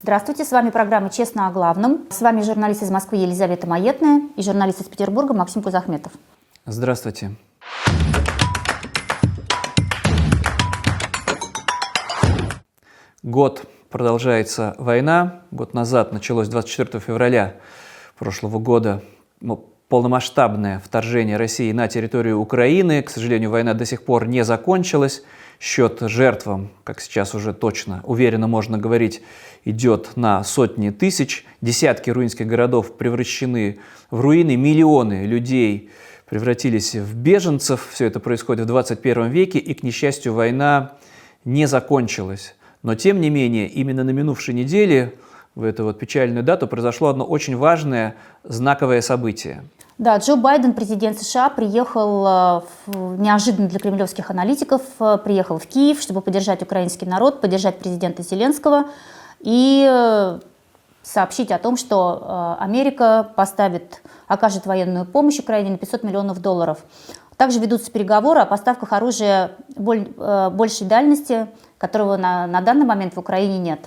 Здравствуйте, с вами программа «Честно о главном». С вами журналист из Москвы Елизавета Маетная и журналист из Петербурга Максим Кузахметов. Здравствуйте. Год продолжается война. Год назад началось 24 февраля прошлого года ну, полномасштабное вторжение России на территорию Украины. К сожалению, война до сих пор не закончилась. Счет жертвам, как сейчас уже точно, уверенно можно говорить, идет на сотни тысяч. Десятки руинских городов превращены в руины, миллионы людей превратились в беженцев. Все это происходит в 21 веке, и, к несчастью, война не закончилась. Но, тем не менее, именно на минувшей неделе, в эту вот печальную дату, произошло одно очень важное, знаковое событие. Да, Джо Байден, президент США, приехал э, неожиданно для кремлевских аналитиков, э, приехал в Киев, чтобы поддержать украинский народ, поддержать президента Зеленского и э, сообщить о том, что Америка поставит, окажет военную помощь Украине на 500 миллионов долларов. Также ведутся переговоры о поставках оружия большей дальности, которого на, на данный момент в Украине нет.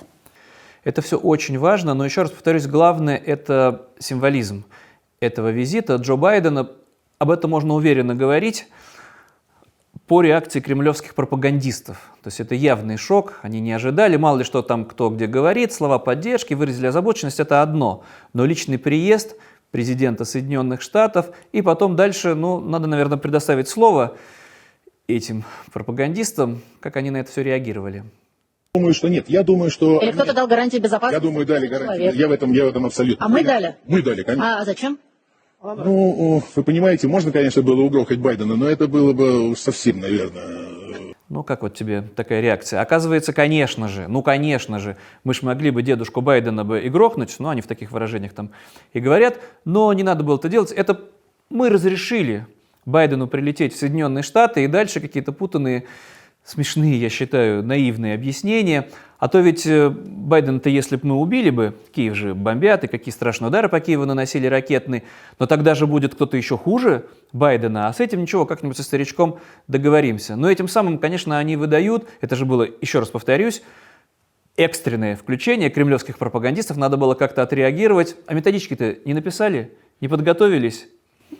Это все очень важно, но еще раз повторюсь, главное – это символизм этого визита Джо Байдена. Об этом можно уверенно говорить по реакции кремлевских пропагандистов. То есть это явный шок, они не ожидали, мало ли что там кто где говорит, слова поддержки, выразили озабоченность, это одно. Но личный приезд президента Соединенных Штатов, и потом дальше, ну, надо, наверное, предоставить слово этим пропагандистам, как они на это все реагировали. Думаю, что нет. Я думаю, что... Или кто-то дал гарантии безопасности? Я думаю, дали гарантии. Я в этом, я в этом абсолютно. А мы дали? Мы дали, конечно. А зачем? Ну, вы понимаете, можно, конечно, было угрохать Байдена, но это было бы совсем, наверное... Ну, как вот тебе такая реакция? Оказывается, конечно же, ну, конечно же, мы же могли бы дедушку Байдена бы и грохнуть, ну, они в таких выражениях там и говорят, но не надо было это делать. Это мы разрешили Байдену прилететь в Соединенные Штаты и дальше какие-то путанные смешные, я считаю, наивные объяснения. А то ведь э, Байден-то, если бы мы убили бы, Киев же бомбят, и какие страшные удары по Киеву наносили ракетные, но тогда же будет кто-то еще хуже Байдена, а с этим ничего, как-нибудь со старичком договоримся. Но этим самым, конечно, они выдают, это же было, еще раз повторюсь, экстренное включение кремлевских пропагандистов, надо было как-то отреагировать. А методички-то не написали, не подготовились,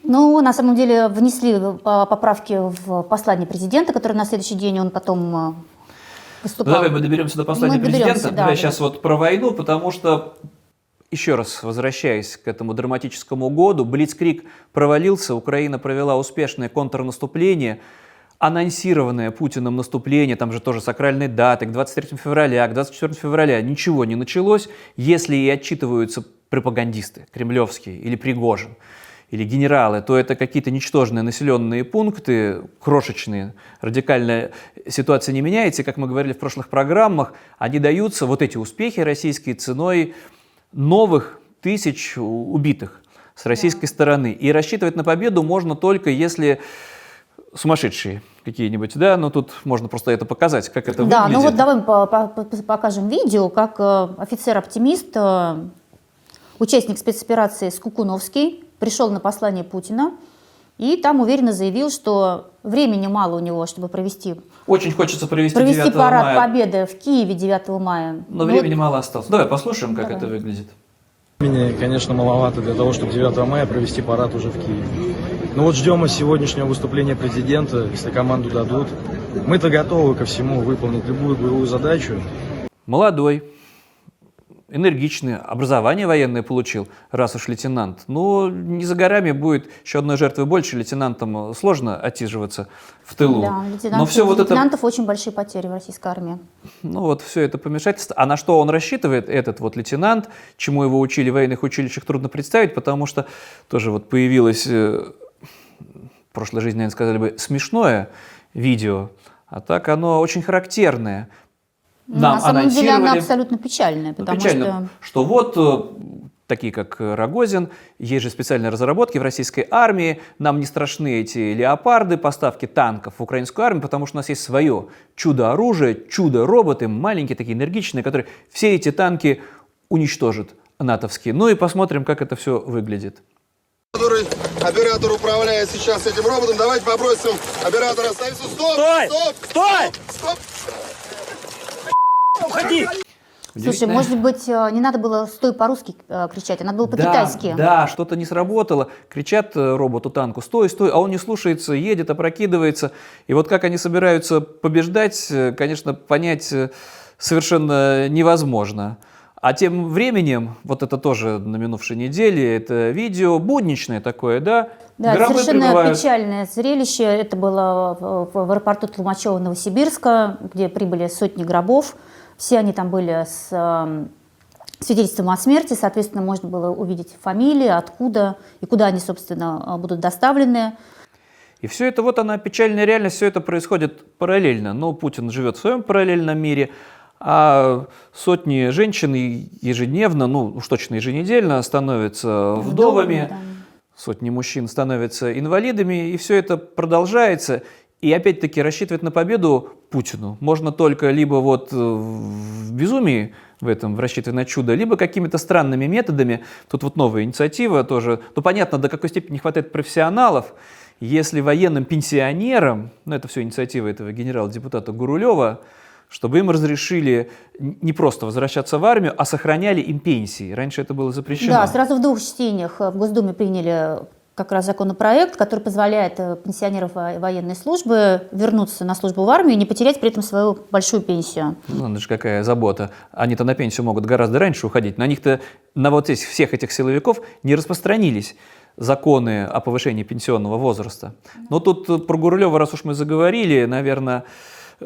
ну, на самом деле внесли э, поправки в послание президента, которое на следующий день он потом э, выступал. Давай мы доберемся до послания мы президента. Да, давай да. сейчас вот про войну, потому что еще раз возвращаясь к этому драматическому году, Блицкрик провалился, Украина провела успешное контрнаступление, анонсированное Путиным наступление, там же тоже сакральные даты, к 23 февраля, к 24 февраля, ничего не началось, если и отчитываются пропагандисты, кремлевские или Пригожин или генералы, то это какие-то ничтожные населенные пункты, крошечные, радикальная ситуация не меняется. Как мы говорили в прошлых программах, они даются, вот эти успехи российские, ценой новых тысяч убитых с российской да. стороны. И рассчитывать на победу можно только если сумасшедшие какие-нибудь, да, но тут можно просто это показать, как это да, выглядит. Да, ну вот давай по -по покажем видео, как э, офицер-оптимист, э, участник спецоперации Скукуновский, пришел на послание Путина и там уверенно заявил, что времени мало у него, чтобы провести очень хочется провести, провести 9 парад мая. победы в Киеве 9 мая. Но ну, времени вот. мало осталось. Давай послушаем, как Давай. это выглядит. Времени, конечно, маловато для того, чтобы 9 мая провести парад уже в Киеве. Ну вот ждем сегодняшнего выступления президента, если команду дадут. Мы-то готовы ко всему выполнить любую боевую задачу. Молодой, энергичный, образование военное получил, раз уж лейтенант. Но не за горами будет еще одной жертвы больше, лейтенантам сложно отсиживаться в тылу. Да, лейтенант, Но все вот лейтенантов это... очень большие потери в российской армии. Ну вот все это помешательство. А на что он рассчитывает, этот вот лейтенант, чему его учили в военных училищах, трудно представить, потому что тоже вот появилось, э, в прошлой жизни, наверное, сказали бы, смешное видео, а так оно очень характерное – нам На самом деле она абсолютно печальная, ну, потому печально, что... что вот э, такие как Рогозин, есть же специальные разработки в российской армии, нам не страшны эти леопарды, поставки танков в украинскую армию, потому что у нас есть свое чудо-оружие, чудо-роботы, маленькие такие энергичные, которые все эти танки уничтожат натовские. Ну и посмотрим, как это все выглядит. Который оператор управляет сейчас этим роботом. Давайте попросим оператора остановиться. Стоп! Стой! Стоп! Стой! Стоп! Уходи! Слушай, может быть, э, не надо было «стой» по-русски э, кричать, а надо было по-китайски. Да, да, что-то не сработало. Кричат э, роботу-танку «стой, стой», а он не слушается, едет, опрокидывается. И вот как они собираются побеждать, конечно, понять совершенно невозможно. А тем временем, вот это тоже на минувшей неделе, это видео будничное такое, да? Да, Гробы совершенно прибывают. печальное зрелище. Это было в, в аэропорту Толмачева Новосибирска, где прибыли сотни гробов. Все они там были с э, свидетельством о смерти, соответственно, можно было увидеть фамилии, откуда и куда они, собственно, будут доставлены. И все это, вот она, печальная реальность, все это происходит параллельно. Но Путин живет в своем параллельном мире, а сотни женщин ежедневно, ну уж точно еженедельно, становятся вдовами, да. сотни мужчин становятся инвалидами, и все это продолжается. И опять-таки рассчитывать на победу Путину можно только либо вот э, в безумии в этом, в рассчитывании на чудо, либо какими-то странными методами. Тут вот новая инициатива тоже. Ну, понятно, до какой степени не хватает профессионалов. Если военным пенсионерам, ну, это все инициатива этого генерала-депутата Гурулева, чтобы им разрешили не просто возвращаться в армию, а сохраняли им пенсии. Раньше это было запрещено. Да, сразу в двух чтениях в Госдуме приняли как раз законопроект, который позволяет э, пенсионерам военной службы вернуться на службу в армию и не потерять при этом свою большую пенсию. Ну, это же какая забота. Они-то на пенсию могут гораздо раньше уходить. На них-то, на вот здесь всех этих силовиков не распространились законы о повышении пенсионного возраста. Но тут про Гурулева, раз уж мы заговорили, наверное,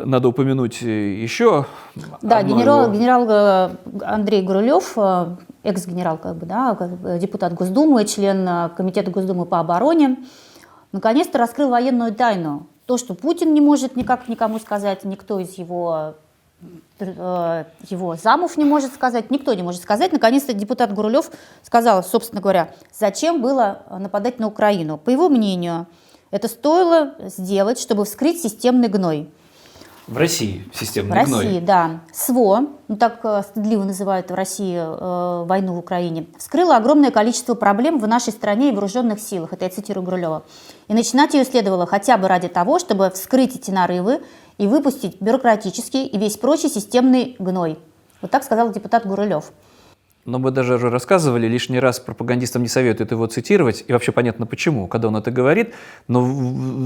надо упомянуть еще. Да, генерал, генерал э, Андрей Гурулев, э, экс-генерал, как бы, да, депутат Госдумы, член э, Комитета Госдумы по обороне, наконец-то раскрыл военную тайну. То, что Путин не может никак никому сказать, никто из его его замов не может сказать, никто не может сказать. Наконец-то депутат Гурулев сказал, собственно говоря, зачем было нападать на Украину. По его мнению, это стоило сделать, чтобы вскрыть системный гной. В России системный В гной. России, да. СВО, ну так э, стыдливо называют в России э, войну в Украине, вскрыла огромное количество проблем в нашей стране и вооруженных силах. Это я цитирую Грулева. И начинать ее следовало хотя бы ради того, чтобы вскрыть эти нарывы и выпустить бюрократический и весь прочий системный гной. Вот так сказал депутат Гурулев. Но мы даже уже рассказывали, лишний раз пропагандистам не советуют его цитировать, и вообще понятно почему, когда он это говорит, но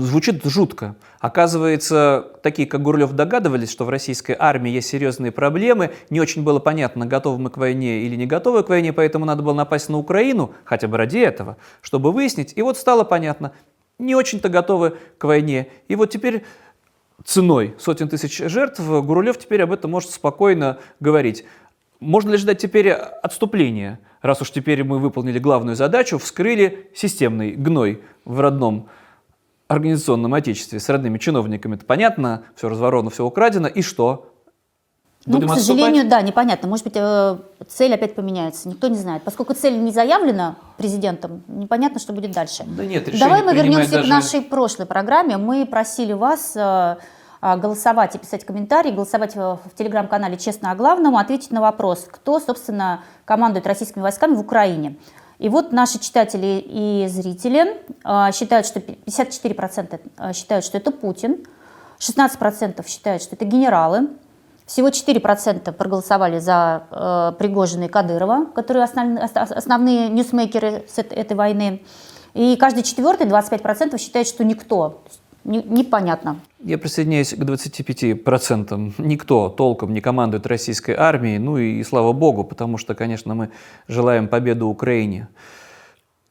звучит жутко. Оказывается, такие, как Гурлев, догадывались, что в российской армии есть серьезные проблемы, не очень было понятно, готовы мы к войне или не готовы к войне, поэтому надо было напасть на Украину, хотя бы ради этого, чтобы выяснить, и вот стало понятно, не очень-то готовы к войне. И вот теперь ценой сотен тысяч жертв Гурулев теперь об этом может спокойно говорить. Можно ли ждать теперь отступления, раз уж теперь мы выполнили главную задачу, вскрыли системный гной в родном организационном отечестве с родными чиновниками? Это понятно, все разворовано, все украдено, и что? Ну, Будем к сожалению, отступать? да, непонятно. Может быть, э, цель опять поменяется. Никто не знает. Поскольку цель не заявлена президентом, непонятно, что будет дальше. Да нет, Давай мы вернемся даже... к нашей прошлой программе. Мы просили вас э, голосовать и писать комментарии, голосовать в телеграм-канале «Честно о главном», ответить на вопрос, кто, собственно, командует российскими войсками в Украине. И вот наши читатели и зрители а, считают, что 54% а, считают, что это Путин, 16% считают, что это генералы, всего 4% проголосовали за э, Пригожина и Кадырова, которые основные, основные ньюсмейкеры с этой, этой войны. И каждый четвертый, 25% считает, что никто непонятно. Я присоединяюсь к 25%. Никто толком не командует российской армией, ну и, и слава богу, потому что, конечно, мы желаем победы Украине.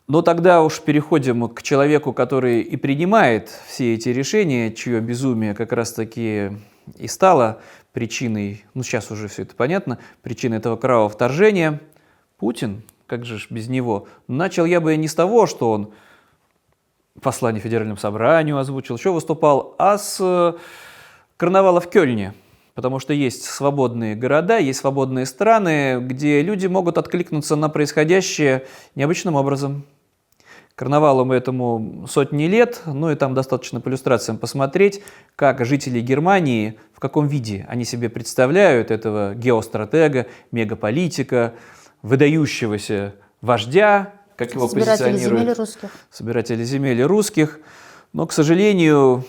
Но тогда уж переходим к человеку, который и принимает все эти решения, чье безумие как раз-таки и стало причиной, ну сейчас уже все это понятно, причиной этого кровавого вторжения. Путин, как же ж без него? Начал я бы не с того, что он послание Федеральному собранию озвучил, еще выступал, а с э, карнавала в Кёльне. Потому что есть свободные города, есть свободные страны, где люди могут откликнуться на происходящее необычным образом. Карнавалу этому сотни лет, ну и там достаточно по иллюстрациям посмотреть, как жители Германии, в каком виде они себе представляют этого геостратега, мегаполитика, выдающегося вождя, как его Собиратели позиционируют. земель русских. Собиратели земель русских. Но, к сожалению,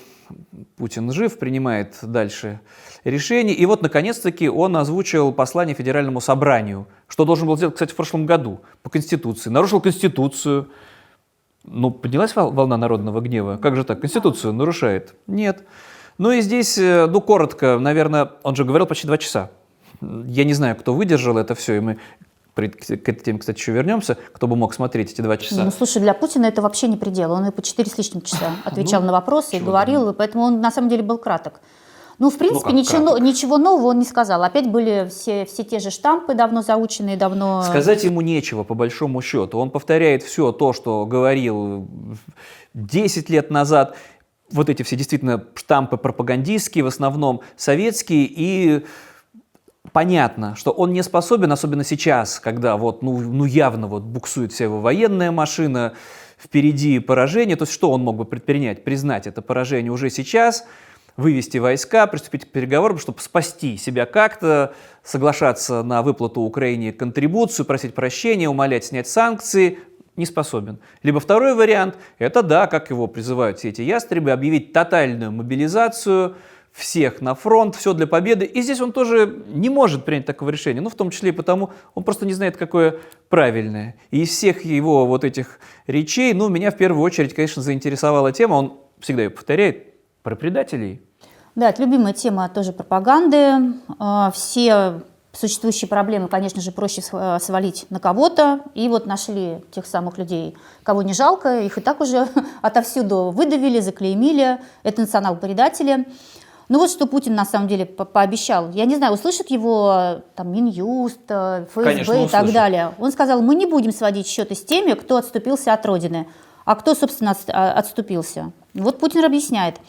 Путин жив, принимает дальше решения. И вот, наконец-таки, он озвучил послание Федеральному собранию, что должен был сделать, кстати, в прошлом году по Конституции. Нарушил Конституцию. Ну, поднялась волна народного гнева. Как же так? Конституцию нарушает? Нет. Ну и здесь, э, ну, коротко, наверное, он же говорил почти два часа. Я не знаю, кто выдержал это все, и мы к теме, кстати, еще вернемся, кто бы мог смотреть эти два часа. Ну, слушай, для Путина это вообще не предел. Он и по четыре с лишним часа отвечал ну, на вопросы и говорил, и поэтому он на самом деле был краток. Ну, в принципе, ну, ничего, ничего нового он не сказал. Опять были все, все те же штампы, давно заученные, давно... Сказать ему нечего, по большому счету. Он повторяет все то, что говорил 10 лет назад. Вот эти все действительно штампы пропагандистские, в основном советские, и понятно, что он не способен, особенно сейчас, когда вот, ну, ну явно вот буксует вся его военная машина, впереди поражение, то есть что он мог бы предпринять? Признать это поражение уже сейчас, вывести войска, приступить к переговорам, чтобы спасти себя как-то, соглашаться на выплату Украине контрибуцию, просить прощения, умолять снять санкции, не способен. Либо второй вариант, это да, как его призывают все эти ястребы, объявить тотальную мобилизацию, всех на фронт, все для победы. И здесь он тоже не может принять такого решения, ну, в том числе и потому, он просто не знает, какое правильное. И из всех его вот этих речей, ну, меня в первую очередь, конечно, заинтересовала тема, он всегда ее повторяет, про предателей. Да, это любимая тема тоже пропаганды. А, все существующие проблемы, конечно же, проще свалить на кого-то. И вот нашли тех самых людей, кого не жалко, их и так уже отовсюду выдавили, заклеймили. Это национал-предатели. Ну вот что Путин на самом деле по пообещал. Я не знаю, услышит его там Минюст, э, ФСБ Конечно, и так далее. Он сказал, мы не будем сводить счеты с теми, кто отступился от Родины. А кто, собственно, а, отступился? Вот Путин объясняет.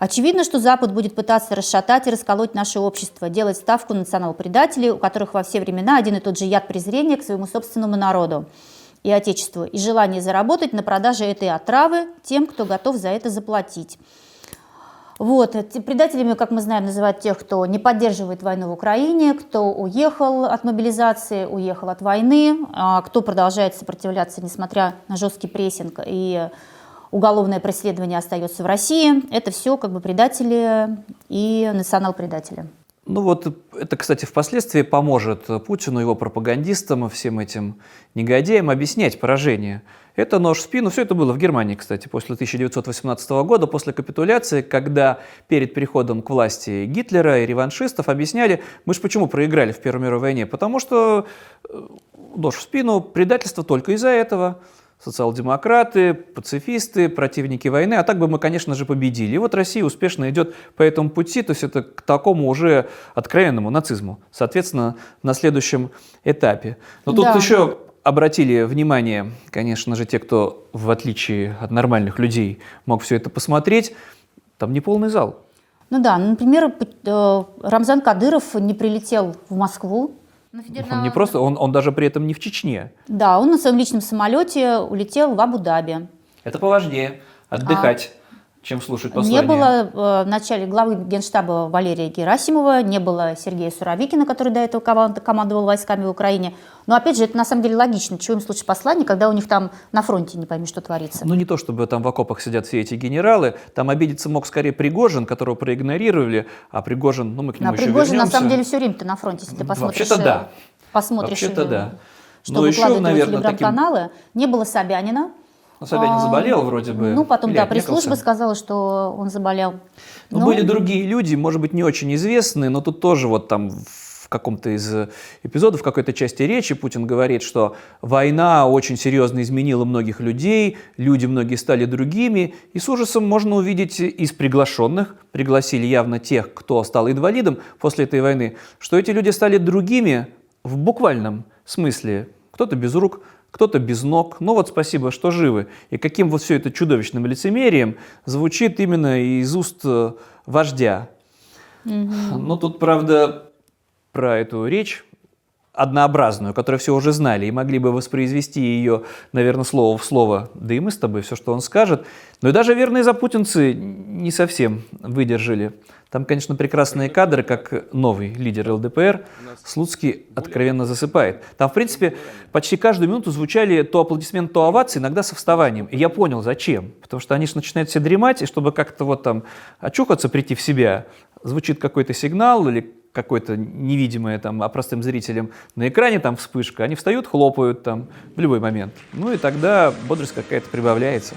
Очевидно, что Запад будет пытаться расшатать и расколоть наше общество, делать ставку на национал-предателей, у которых во все времена один и тот же яд презрения к своему собственному народу и отечеству, и желание заработать на продаже этой отравы тем, кто готов за это заплатить. Вот. Предателями, как мы знаем, называют тех, кто не поддерживает войну в Украине, кто уехал от мобилизации, уехал от войны, а кто продолжает сопротивляться, несмотря на жесткий прессинг и уголовное преследование остается в России. Это все как бы предатели и национал-предатели. Ну вот это, кстати, впоследствии поможет Путину, его пропагандистам, всем этим негодяям объяснять поражение. Это нож в спину. Все это было в Германии, кстати, после 1918 года, после капитуляции, когда перед переходом к власти Гитлера и реваншистов объясняли, мы же почему проиграли в Первой мировой войне? Потому что э, нож в спину, предательство только из-за этого социал-демократы, пацифисты, противники войны, а так бы мы, конечно же, победили. И вот Россия успешно идет по этому пути, то есть это к такому уже откровенному нацизму, соответственно, на следующем этапе. Но тут да. еще обратили внимание, конечно же, те, кто, в отличие от нормальных людей, мог все это посмотреть, там не полный зал. Ну да, например, э, Рамзан Кадыров не прилетел в Москву. Он не просто, он, он даже при этом не в Чечне. Да, он на своем личном самолете улетел в Абу-Даби. Это поважнее, отдыхать. А чем слушать послание. Не было э, в начале главы Генштаба Валерия Герасимова, не было Сергея Суровикина, который до этого командовал войсками в Украине. Но опять же, это на самом деле логично. Чего им слушать послание, когда у них там на фронте не пойми, что творится. Ну не то, чтобы там в окопах сидят все эти генералы. Там обидеться мог скорее Пригожин, которого проигнорировали, а Пригожин, ну мы к нему а еще Пригожин вернемся. на самом деле все время-то на фронте, если ты посмотришь. Вообще-то да. Э, посмотришь, Вообще-то да. Что Но еще, наверное, телеграм-каналы. Таким... Не было Собянина. Ну, Собянин а, заболел вроде бы. Ну, потом, да, пресс-служба сказала, что он заболел. Но, но были другие люди, может быть, не очень известные, но тут тоже вот там в каком-то из эпизодов, в какой-то части речи Путин говорит, что война очень серьезно изменила многих людей, люди многие стали другими, и с ужасом можно увидеть из приглашенных, пригласили явно тех, кто стал инвалидом после этой войны, что эти люди стали другими в буквальном смысле. Кто-то без рук, кто-то без ног. Но вот спасибо, что живы. И каким вот все это чудовищным лицемерием звучит именно из уст э, вождя. Угу. Ну, тут, правда, про эту речь однообразную, которую все уже знали и могли бы воспроизвести ее, наверное, слово в слово, да и мы с тобой, все, что он скажет. Но и даже верные запутинцы не совсем выдержали. Там, конечно, прекрасные кадры, как новый лидер ЛДПР Слуцкий откровенно засыпает. Там, в принципе, почти каждую минуту звучали то аплодисменты, то овации, иногда со вставанием. И я понял, зачем. Потому что они же начинают все дремать, и чтобы как-то вот там очухаться, прийти в себя, звучит какой-то сигнал или какой-то невидимое там, а простым зрителям на экране там вспышка, они встают, хлопают там в любой момент. Ну и тогда бодрость какая-то прибавляется.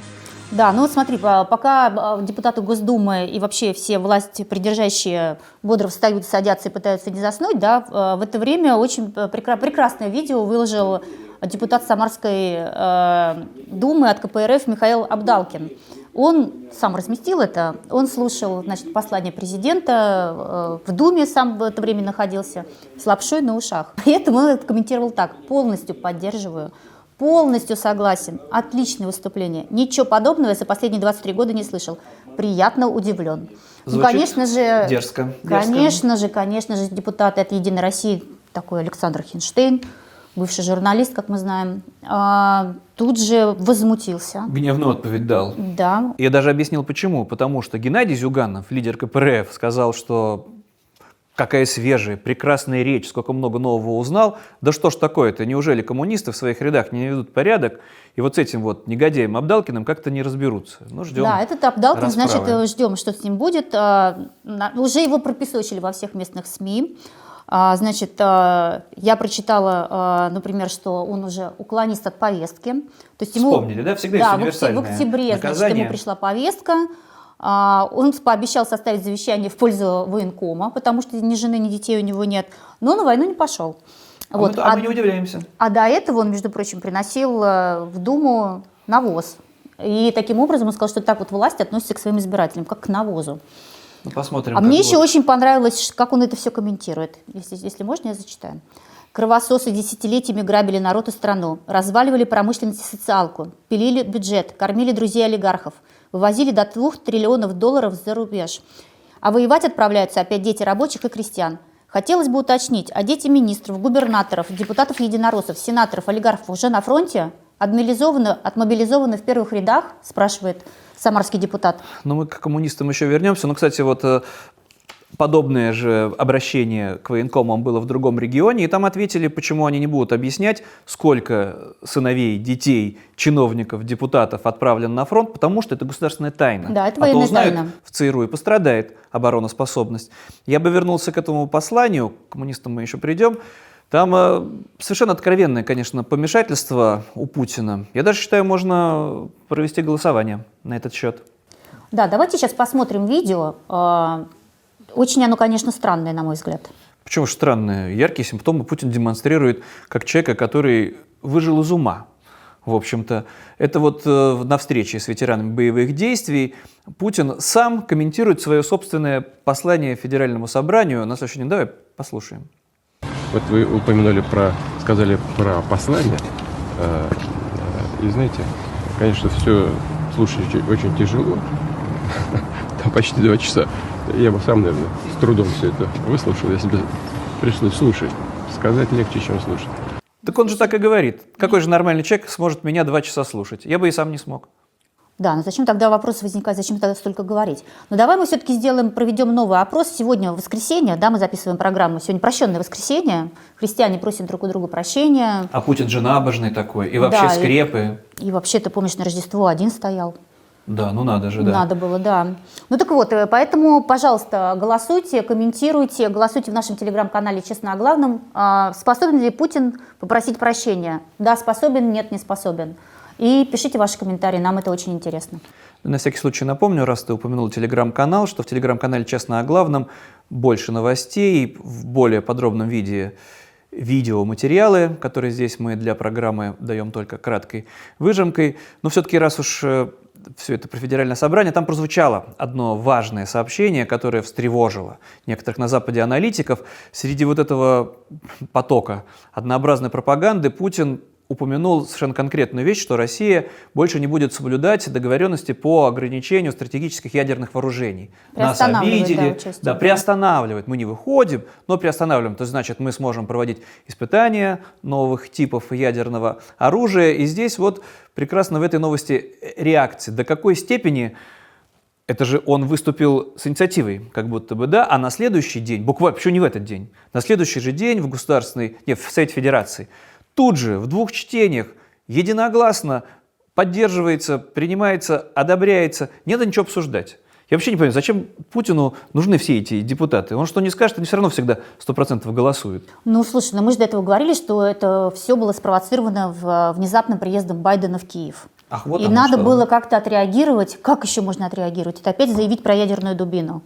Да, ну вот смотри, пока депутаты Госдумы и вообще все власти придержащие бодро встают, садятся и пытаются не заснуть, да, в это время очень прекрасное видео выложил депутат Самарской э, думы от КПРФ Михаил Абдалкин. Он сам разместил это, он слушал значит, послание президента, э, в Думе сам в это время находился, с лапшой на ушах. При этом он это комментировал так, полностью поддерживаю, полностью согласен, отличное выступление. Ничего подобного я за последние 23 года не слышал. Приятно удивлен. ну, конечно же, дерзко. Конечно дерзко. же, конечно же, депутаты от «Единой России», такой Александр Хинштейн, бывший журналист, как мы знаем, а, тут же возмутился. Гневную отповедь дал. Да. Я даже объяснил почему. Потому что Геннадий Зюганов, лидер КПРФ, сказал, что какая свежая, прекрасная речь, сколько много нового узнал. Да что ж такое-то, неужели коммунисты в своих рядах не ведут порядок, и вот с этим вот негодяем Абдалкиным как-то не разберутся? Ну, ждем Да, этот Абдалкин, расправы. значит, ждем, что с ним будет. А, уже его пропесочили во всех местных СМИ. А, значит, а, я прочитала, а, например, что он уже уклонист от повестки. То есть ему, Вспомнили, да? Всегда да, есть в октябре значит, ему пришла повестка. Он пообещал составить завещание в пользу военкома, потому что ни жены, ни детей у него нет. Но на войну не пошел. А, вот. мы, а, а мы не удивляемся. А до этого он, между прочим, приносил э, в Думу навоз. И таким образом он сказал, что так вот власть относится к своим избирателям, как к навозу. Ну, посмотрим. А мне еще очень понравилось, как он это все комментирует. Если, если можно, я зачитаю. Кровососы десятилетиями грабили народ и страну, разваливали промышленность и социалку, пилили бюджет, кормили друзей олигархов, вывозили до двух триллионов долларов за рубеж. А воевать отправляются опять дети рабочих и крестьян. Хотелось бы уточнить, а дети министров, губернаторов, депутатов-единороссов, сенаторов, олигархов уже на фронте? Отмобилизованы, отмобилизованы в первых рядах, спрашивает самарский депутат. Ну, мы к коммунистам еще вернемся. Но, кстати, вот э, подобное же обращение к военкомам было в другом регионе, и там ответили, почему они не будут объяснять, сколько сыновей, детей, чиновников, депутатов отправлено на фронт, потому что это государственная тайна. Да, это военная а то узнают тайна. в ЦРУ и пострадает обороноспособность. Я бы вернулся к этому посланию, к коммунистам мы еще придем. Там э, совершенно откровенное, конечно, помешательство у Путина. Я даже считаю, можно провести голосование на этот счет. Да, давайте сейчас посмотрим видео. Очень оно, конечно, странное, на мой взгляд. Почему же странное? Яркие симптомы Путин демонстрирует как человека, который выжил из ума. В общем-то, это вот э, на встрече с ветеранами боевых действий Путин сам комментирует свое собственное послание Федеральному собранию. На следующий день давай послушаем. Вот вы упомянули про, сказали про послание. Э, э, и знаете, конечно, все слушать очень тяжело. Там почти два часа. Я бы сам, наверное, с трудом все это выслушал, если бы пришлось слушать. Сказать легче, чем слушать. Так он же так и говорит. Какой же нормальный человек сможет меня два часа слушать? Я бы и сам не смог. Да, но зачем тогда вопрос возникает, зачем тогда столько говорить? Но давай мы все-таки сделаем, проведем новый опрос. Сегодня воскресенье, да, мы записываем программу. Сегодня прощенное воскресенье. Христиане просят друг у друга прощения. А Путин же набожный такой, и вообще да, скрепы. И, и вообще, ты помнишь, на Рождество один стоял. Да, ну надо же, да. Надо было, да. Ну так вот, э, поэтому, пожалуйста, голосуйте, комментируйте, голосуйте в нашем телеграм-канале «Честно о главном». А, способен ли Путин попросить прощения? Да, способен, нет, не способен. И пишите ваши комментарии, нам это очень интересно. На всякий случай напомню, раз ты упомянул телеграм-канал, что в телеграм-канале «Честно о главном» больше новостей в более подробном виде видеоматериалы, которые здесь мы для программы даем только краткой выжимкой. Но все-таки раз уж э, все это про федеральное собрание, там прозвучало одно важное сообщение, которое встревожило некоторых на Западе аналитиков. Среди вот этого потока однообразной пропаганды Путин упомянул совершенно конкретную вещь, что Россия больше не будет соблюдать договоренности по ограничению стратегических ядерных вооружений. Нас обидели, да, да, приостанавливает. Мы не выходим, но приостанавливаем. То есть, значит, мы сможем проводить испытания новых типов ядерного оружия. И здесь вот прекрасно в этой новости реакции. До какой степени это же он выступил с инициативой, как будто бы, да, а на следующий день, буквально, почему не в этот день, на следующий же день в Государственной, нет, в Совете Федерации – тут же в двух чтениях единогласно поддерживается, принимается, одобряется. Нет ничего обсуждать. Я вообще не понимаю, зачем Путину нужны все эти депутаты? Он что не скажет, они все равно всегда 100% голосуют. Ну, слушай, ну мы же до этого говорили, что это все было спровоцировано в, внезапным приездом Байдена в Киев. Ах, вот И надо что. было как-то отреагировать. Как еще можно отреагировать? Это опять заявить про ядерную дубину.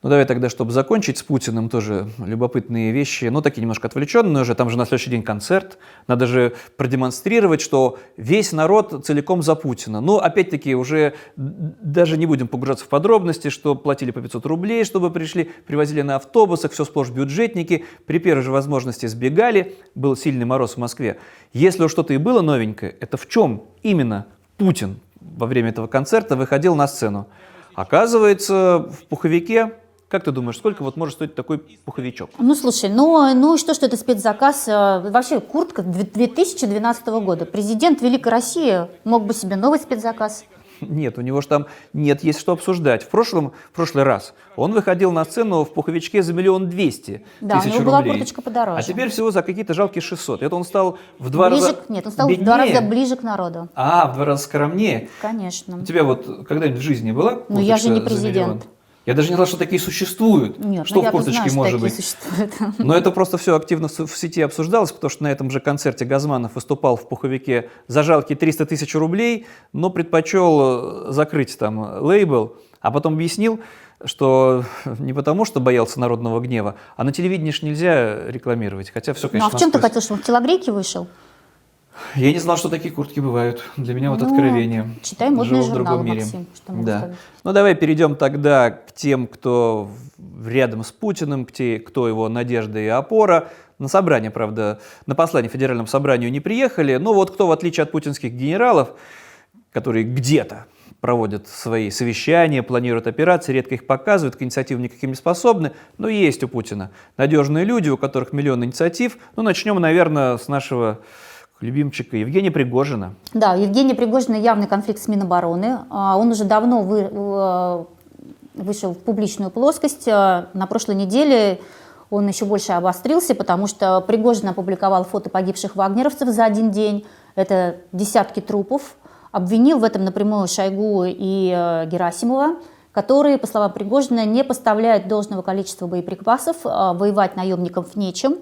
Ну давай тогда, чтобы закончить с Путиным, тоже любопытные вещи, ну такие немножко отвлеченные уже, там же на следующий день концерт, надо же продемонстрировать, что весь народ целиком за Путина. Ну опять-таки уже даже не будем погружаться в подробности, что платили по 500 рублей, чтобы пришли, привозили на автобусах, все сплошь бюджетники, при первой же возможности сбегали, был сильный мороз в Москве. Если уж что-то и было новенькое, это в чем именно Путин во время этого концерта выходил на сцену? Оказывается, в пуховике как ты думаешь, сколько вот может стоить такой пуховичок? Ну, слушай, ну, ну что, что это спецзаказ? Э, вообще, куртка 2012 года. Президент Великой России мог бы себе новый спецзаказ. Нет, у него же там нет, есть что обсуждать. В прошлом, в прошлый раз он выходил на сцену в пуховичке за миллион двести да, тысяч у него рублей. была курточка подороже. А теперь всего за какие-то жалкие 600. Это он стал в два ближе, раза Нет, он стал беднее. в два раза ближе к народу. А, в два раза скромнее. Конечно. У тебя вот когда-нибудь в жизни была Ну, я же не президент. Я даже не знала, что такие существуют. Нет, что ну, в курточке знаю, может что быть. Существуют. Но это просто все активно в сети обсуждалось, потому что на этом же концерте Газманов выступал в пуховике за жалкие 300 тысяч рублей, но предпочел э, закрыть там лейбл, а потом объяснил, что не потому, что боялся народного гнева, а на телевидении ж нельзя рекламировать. Хотя все, конечно, Ну, а в чем ты хотел, чтобы в телогрейке вышел? Я не знал, что такие куртки бывают. Для меня вот Ну, откровение. читай модные Живу в другом мире. Максим, что да. сказать. Ну давай перейдем тогда к тем, кто рядом с Путиным, к те, кто его надежда и опора. На собрание, правда, на послание федеральному собранию не приехали, но вот кто, в отличие от путинских генералов, которые где-то проводят свои совещания, планируют операции, редко их показывают, к инициативам никаким не способны, но есть у Путина надежные люди, у которых миллион инициатив. Ну, начнем, наверное, с нашего любимчика Евгения Пригожина. Да, Евгения Пригожина явный конфликт с Минобороны. А, Он уже давно вы- э, вышел в публичную плоскость. А, На прошлой неделе он еще больше обострился, потому что Пригожин опубликовал фото погибших вагнеровцев за один день. Это десятки трупов. Обвинил в этом напрямую Шойгу и э, Герасимова, которые, по словам Пригожина, не поставляют должного количества боеприпасов, а воевать наемникам нечем.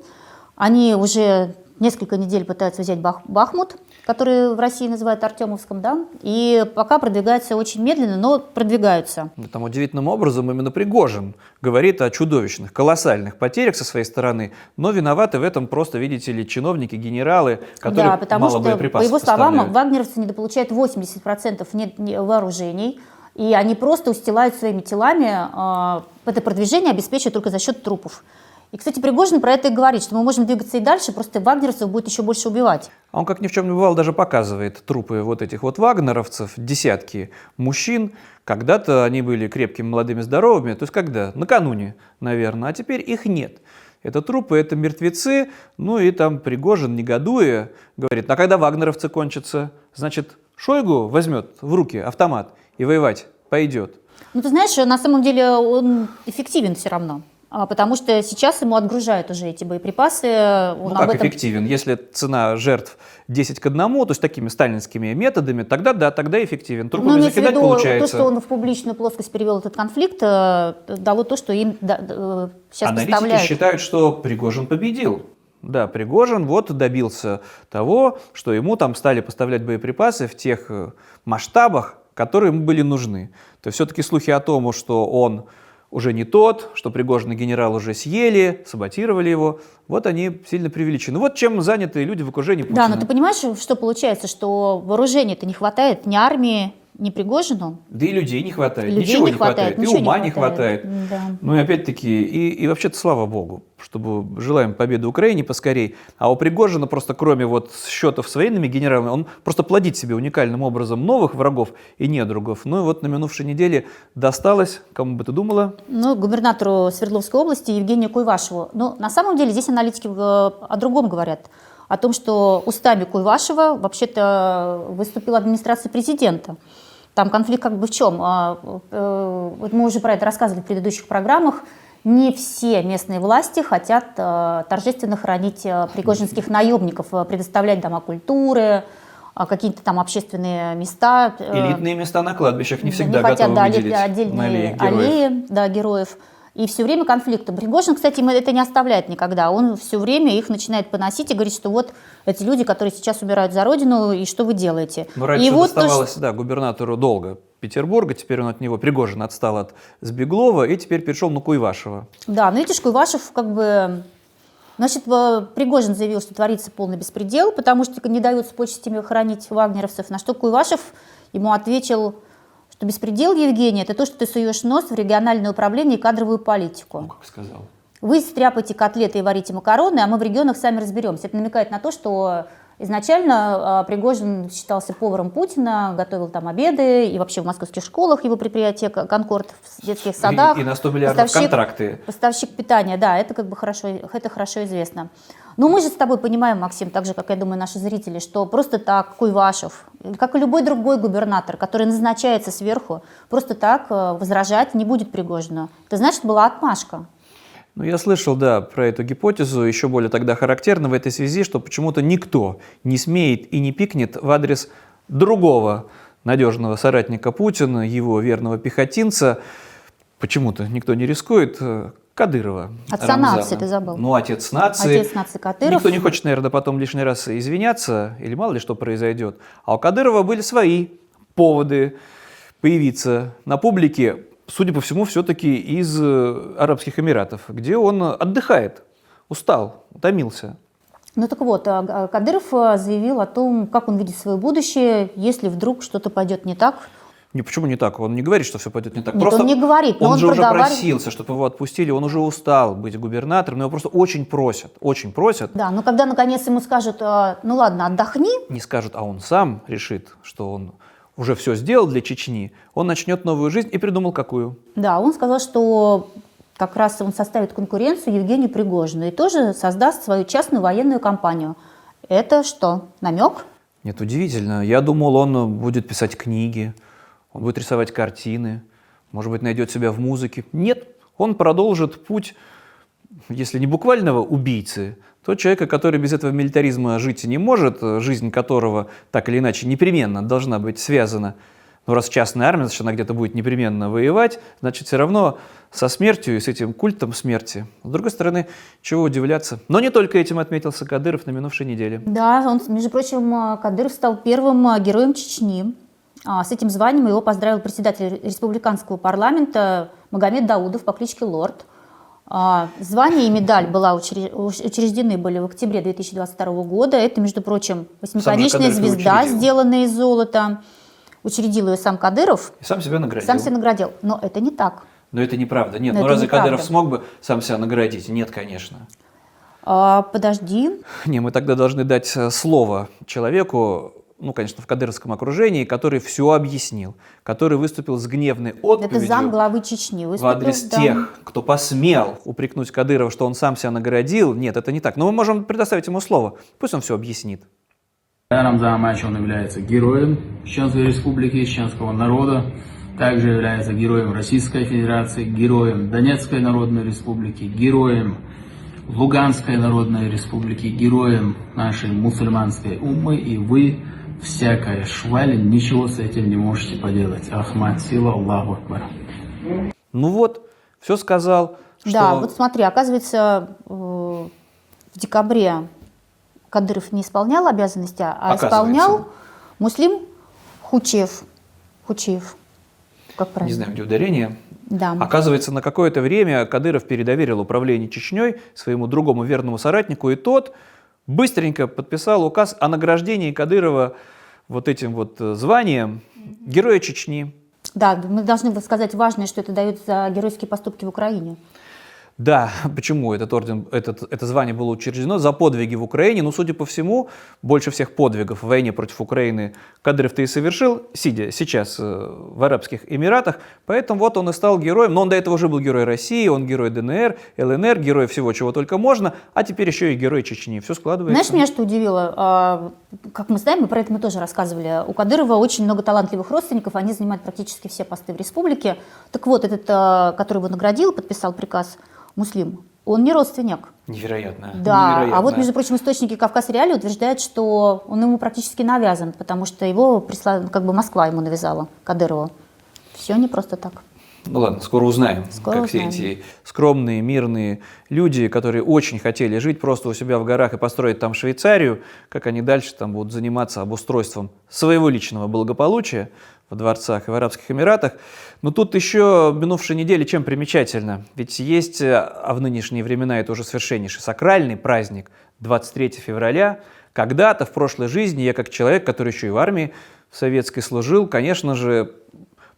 Они уже несколько недель пытаются взять Бах- Бахмут, который в России называют Артемовском, да, и пока продвигаются очень медленно, но продвигаются. Там удивительным образом именно Пригожин говорит о чудовищных, колоссальных потерях со своей стороны, но виноваты в этом просто, видите ли, чиновники, генералы, которые да, потому мало что, по его словам, вагнеровцы недополучают 80% нет не- вооружений, и они просто устилают своими телами. а, Это продвижение обеспечивают только за счет трупов. И, кстати, Пригожин про это и говорит, что мы можем двигаться и дальше, просто вагнеровцев будет еще больше убивать. А он, как ни в чем не бывало, даже показывает трупы вот этих вот вагнеровцев, десятки мужчин. Когда-то они были крепкими, молодыми, здоровыми. То есть когда? Накануне, наверное. А теперь их нет. Это трупы, это мертвецы. Ну и там Пригожин, негодуя, говорит, а когда вагнеровцы кончатся? Значит, Шойгу возьмет в руки автомат и воевать пойдет. Ну, ты знаешь, на самом деле он эффективен все равно. А, Потому что сейчас ему отгружают уже эти боеприпасы. Он Ну как этом- эффективен? Если цена жертв 10 к 1, то есть такими сталинскими методами, тогда да, тогда эффективен. Трупами Ну, закидать виду, получается. то, что он в публичную плоскость перевел этот конфликт, э, дало то, что им да- э, сейчас Аналитики поставляют. считают, что Пригожин победил. Да, Пригожин вот добился того, что ему там стали поставлять боеприпасы в тех э, масштабах, которые ему были нужны. То есть все-таки слухи о том, что он уже не тот, что Пригожин и генерал уже съели, саботировали его, вот они сильно преувеличены. Вот чем заняты люди в окружении Путина. Да, но ты понимаешь, что получается, что вооружения-то не хватает ни армии, не Пригожину. Да и людей не хватает, людей ничего не хватает, хватает, ничего и ума не не хватает. хватает. Да. Ну и опять-таки, и, и вообще-то слава богу, чтобы желаем победы Украине поскорей. А у Пригожина просто кроме вот счетов с военными генералами, он просто плодит себе уникальным образом новых врагов и недругов. Ну и вот на минувшей неделе досталось, кому бы ты думала? Ну, губернатору Свердловской области Евгению Куйвашеву. Но на самом деле здесь аналитики э, о другом говорят. О том, что устами Куйвашева вообще-то выступила администрация президента. Там конфликт как бы в чем? А, э, вот мы уже про это рассказывали в предыдущих программах. Не все местные власти хотят э, торжественно хоронить э, пригожинских наемников, предоставлять дома культуры, а, какие-то там общественные места. Элитные места на кладбищах не всегда не хотят, готовы да, выделить отдельные аллеи героев. аллеи да, героев. И все время конфликты. Пригожин, кстати, это не оставляет никогда. Он все время их начинает поносить и говорит, что вот эти люди, которые сейчас умирают за родину, и что вы делаете? Ну, раньше и вот доставалось, то, да, губернатору долго Петербурга, теперь он от него, Пригожин, отстал от Сбеглова и теперь перешел на Куйвашева. Да, ну видишь, Куйвашев как бы... Значит, Пригожин заявил, что творится полный беспредел, потому что не дают с почестями хоронить вагнеровцев, на что Куйвашев ему ответил, что беспредел, Евгений, это то, что ты суешь нос в региональное управление и кадровую политику. Ну, как сказал. Вы стряпаете котлеты и варите макароны, а мы в регионах сами разберемся. Это намекает на то, что изначально а, Пригожин считался поваром Путина, готовил там обеды, и вообще в московских школах его предприятие «Конкорд» в детских садах. И, и на 100 миллиардов поставщик, контракты. Поставщик питания, да, это как бы хорошо, это хорошо известно. Но мы же с тобой понимаем, Максим, так же, как я думаю, наши зрители, что просто так Куйвашев, как и любой другой губернатор, который назначается сверху, просто так э, возражать не будет Пригожину. Это значит, была отмашка. Ну, я слышал, да, про эту гипотезу. Еще более тогда характерно в этой связи, что почему-то никто не смеет и не пикнет в адрес другого надежного соратника Путина, его верного пехотинца. Почему-то никто не рискует. Э, Кадырова. Отца Рамзана. нации ты забыл. Ну, отец нации. Отец нации Кадыров. Никто не хочет, наверное, потом лишний раз извиняться, или мало ли что произойдет. А у Кадырова были свои поводы появиться на публике, судя по всему, все-таки из э, Арабских Эмиратов, где он отдыхает, устал, утомился. Ну так вот, а, а, Кадыров а, заявил о том, как он видит свое будущее, если вдруг что-то пойдет не так. Не, почему не так? Он не говорит, что все пойдет не так. Нет, Просто он не говорит, но он, он же уже просился, чтобы его отпустили, он уже устал быть губернатором, но его просто очень просят, очень просят. Да, но когда наконец ему скажут, а, ну ладно, отдохни, Не скажут, а он сам решит, что он уже все сделал для Чечни, он начнет новую жизнь и придумал какую. да, он сказал, что как раз он составит конкуренцию Евгению Пригожину и тоже создаст свою частную военную компанию. Это что, намек? Нет, удивительно. Я думал, он будет писать книги, он будет рисовать картины, может быть, найдет себя в музыке. Нет, он продолжит путь, если не буквального убийцы, то человека, который без этого милитаризма жить не может, жизнь которого так или иначе непременно должна быть связана. Но раз частная армия, значит, она где-то будет непременно воевать, значит, все равно со смертью и с этим культом смерти. С другой стороны, чего удивляться. Но не только этим отметился Кадыров на минувшей неделе. Да, он, между прочим, а, Кадыров стал первым а, героем Чечни. А, С этим званием его поздравил председатель республиканского парламента Магомед Даудов по кличке Лорд. А, Звание и медаль была учре- уч- учреждены были в октябре 2022 года. Это, между прочим, восьмиконечная звезда, учредил. сделанная из золота. Учредил ее сам Кадыров, И сам себя наградил. сам себя наградил. Но это не так. Но это неправда. Нет, Но ну это разве неправда. Кадыров смог бы сам себя наградить? Нет, конечно. А, подожди. Не, мы тогда должны дать э, слово человеку, ну, конечно, в кадыровском окружении, который все объяснил, который выступил с гневной Это отповедью зам главы Чечни. в выступил, адрес да. тех, кто посмел упрекнуть Кадырова, что он сам себя наградил. Нет, это не так. Но мы можем предоставить ему слово. Пусть он все объяснит. Рамзан Амач, он является героем Чеченской республики, чеченского народа, также является героем Российской Федерации, героем Донецкой Народной Республики, героем Луганской Народной Республики, героем нашей мусульманской уммы, и вы, всякая шваль, ничего с этим не можете поделать. Ахмад, сила Аллаху Акбар. Ну вот, все сказал. Да, что- вот смотри, оказывается, э, в декабре Кадыров не исполнял обязанности, а исполнял Муслим Хучев. Хучев. Как правильно? Не знаю, где ударение. Да. Оказывается, на какое-то время Кадыров передоверил управление Чечней своему другому верному соратнику, и тот быстренько подписал указ о награждении Кадырова вот этим вот э, званием Герои Чечни. Да, мы должны сказать важное, что это дает за геройские поступки в Украине. Да, почему этот орден, этот, это звание было учреждено? За подвиги в Украине. Ну, судя по всему, больше всех подвигов в войне против Украины Кадыров-то и совершил, сидя сейчас э, в Арабских Эмиратах. Поэтому вот он и стал героем. Но он до этого уже был герой России, он герой ДНР, ЛНР, герой всего, чего только можно. А теперь еще и герой Чечни. Все складывается. Знаешь, меня что удивило? А, как мы знаем, мы про это мы тоже рассказывали. У Кадырова очень много талантливых родственников. Они занимают практически все посты в республике. Так вот, этот, а, который его наградил, подписал приказ – Муслим, он не родственник. Невероятно. Да, Невероятно. а вот, между прочим, источники Кавказ Реали утверждают, что он ему практически навязан, потому что его прислала, как бы Москва ему навязала, Кадырова. Все не просто так. Ну ладно, скоро узнаем, скоро как узнаем. все эти скромные, мирные люди, которые очень хотели жить просто у себя в горах и построить там Швейцарию, как они дальше там будут заниматься обустройством своего личного благополучия в дворцах и в Арабских Эмиратах. Но тут еще минувшей недели чем примечательно? Ведь есть, а в нынешние времена это уже совершеннейший сакральный праздник, 23 февраля. Когда-то в прошлой жизни я как человек, который еще и в армии советской служил, конечно же,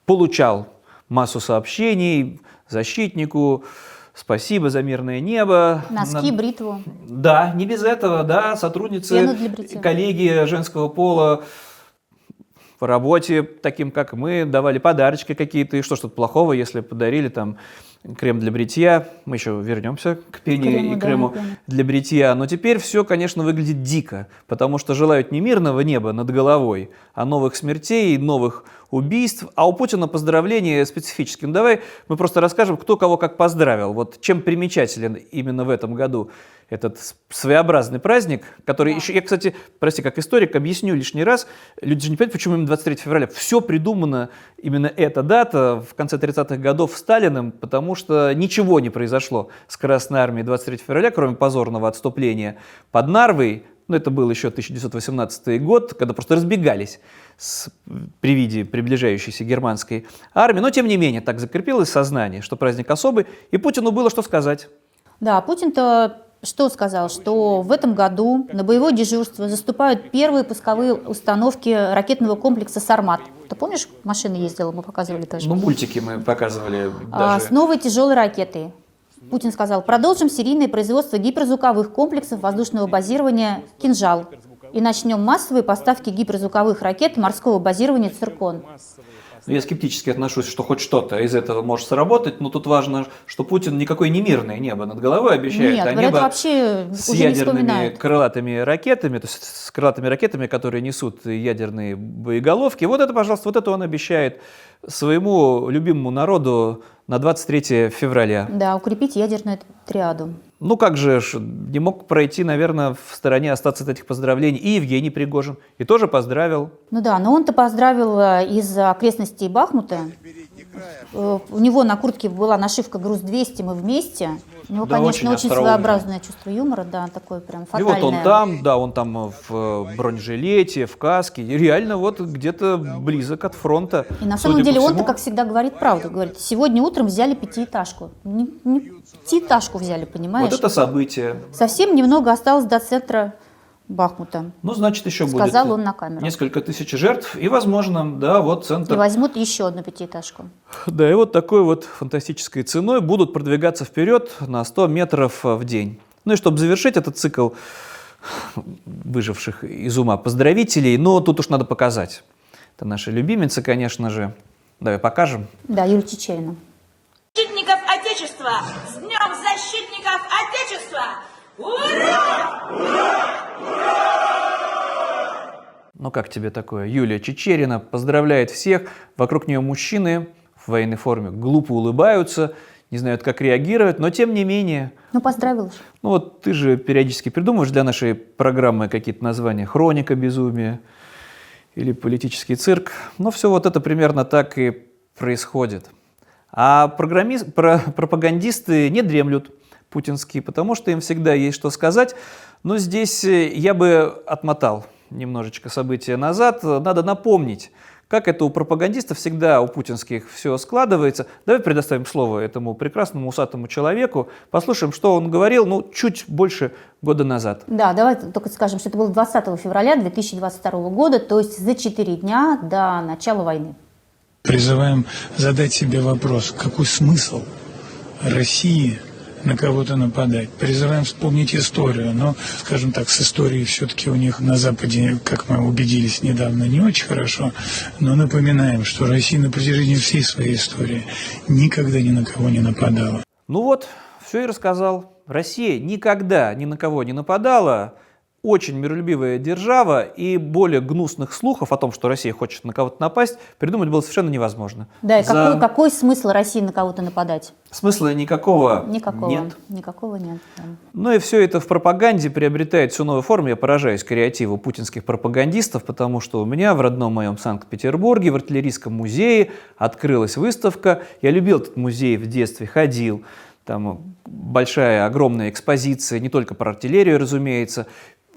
получал массу сообщений защитнику, спасибо за мирное небо. Носки, бритву. Да, не без этого, да, сотрудницы, коллеги женского пола по работе, таким как мы, давали подарочки какие-то, и что тут плохого, если подарили там крем для бритья, мы еще вернемся к пене крему, и крему да, для бритья, но теперь все, конечно, выглядит дико, потому что желают не мирного неба над головой, а новых смертей, новых убийств, а у Путина поздравления специфическим. Давай мы просто расскажем, кто кого как поздравил, вот чем примечателен именно в этом году этот своеобразный праздник, который да. еще, я, кстати, прости, как историк, объясню лишний раз, люди же не понимают, почему именно 23 февраля. Все придумано, именно эта дата в конце 30-х годов Сталиным, потому что ничего не произошло с Красной Армией 23 февраля, кроме позорного отступления под Нарвой, ну, это был еще 1918 год, когда просто разбегались с, при виде приближающейся германской армии. Но, тем не менее, так закрепилось сознание, что праздник особый, и Путину было что сказать. Да, Путин-то что сказал? Что в этом году на боевое дежурство заступают первые пусковые установки ракетного комплекса «Сармат». Ты помнишь, машина ездила, мы показывали тоже? Ну, мультики мы показывали а, даже. С новой тяжелой ракетой. Путин сказал, продолжим серийное производство гиперзвуковых комплексов воздушного базирования «Кинжал» и начнем массовые поставки гиперзвуковых ракет морского базирования «Циркон». Ну, я скептически отношусь, что хоть что-то из этого может сработать, но тут важно, что Путин никакое не мирное небо над головой обещает, Нет, а небо вообще с ядерными крылатыми ракетами, то есть с крылатыми ракетами, которые несут ядерные боеголовки. Вот это, пожалуйста, вот это он обещает своему любимому народу на 23 февраля. Да, укрепить ядерную триаду. Ну как же, не мог пройти, наверное, в стороне остаться от этих поздравлений и Евгений Пригожин. И тоже поздравил. Ну да, но он-то поздравил э, из окрестностей Бахмута. Э, у него на куртке была нашивка «Груз-200, мы вместе». У него, да, конечно, очень, очень своеобразное чувство юмора, да, такое прям фатальное. И вот он там, да, он там в бронежилете, в каске, реально вот где-то близок от фронта. И на самом деле он-то, как всегда, говорит правду. Говорит, сегодня утром взяли пятиэтажку. Не, не пятиэтажку взяли, понимаешь? Вот это событие. Совсем немного осталось до центра Бахмута. Ну, значит, еще Сказал будет Сказал он на камеру. несколько тысяч жертв, и, возможно, да, вот центр... И возьмут еще одну пятиэтажку. Да, и вот такой вот фантастической ценой будут продвигаться вперед на 100 метров в день. Ну и чтобы завершить этот цикл выживших из ума поздравителей, но тут уж надо показать. Это наши любимицы, конечно же. Давай покажем. Да, Юлия Чечерина. Отечества! С Днем Защитников Отечества! Ура! Ура! Ну как тебе такое? Юлия Чечерина поздравляет всех. Вокруг нее мужчины в военной форме глупо улыбаются, не знают, как реагировать, но тем не менее... Ну, поздравил же. Ну вот ты же периодически придумываешь для нашей программы какие-то названия. Хроника безумия или политический цирк. Но все вот это примерно так и происходит. А программист, про, пропагандисты не дремлют путинские, потому что им всегда есть что сказать. Но здесь я бы отмотал немножечко события назад, надо напомнить, как это у пропагандистов всегда, у путинских все складывается. Давай предоставим слово этому прекрасному усатому человеку, послушаем, что он говорил, ну, чуть больше года назад. Да, давай только скажем, что это было 20 февраля 2022 года, то есть за 4 дня до начала войны. Призываем задать себе вопрос, какой смысл России на кого-то нападать. Призываем вспомнить историю, но, скажем так, с историей все-таки у них на Западе, как мы убедились недавно, не очень хорошо, но напоминаем, что Россия на протяжении всей своей истории никогда ни на кого не нападала. Ну вот, все и рассказал. Россия никогда ни на кого не нападала, очень миролюбивая держава, и более гнусных слухов о том, что Россия хочет на кого-то напасть, придумать было совершенно невозможно. Да, и За... какой, какой смысл России на кого-то нападать? Смысла никакого, никакого нет. Никакого нет. Да. Ну и все это в пропаганде приобретает всю новую форму. Я поражаюсь креативу путинских пропагандистов, потому что у меня в родном моем Санкт-Петербурге в артиллерийском музее открылась выставка. Я любил этот музей в детстве, ходил. Там большая, огромная экспозиция, не только про артиллерию, разумеется,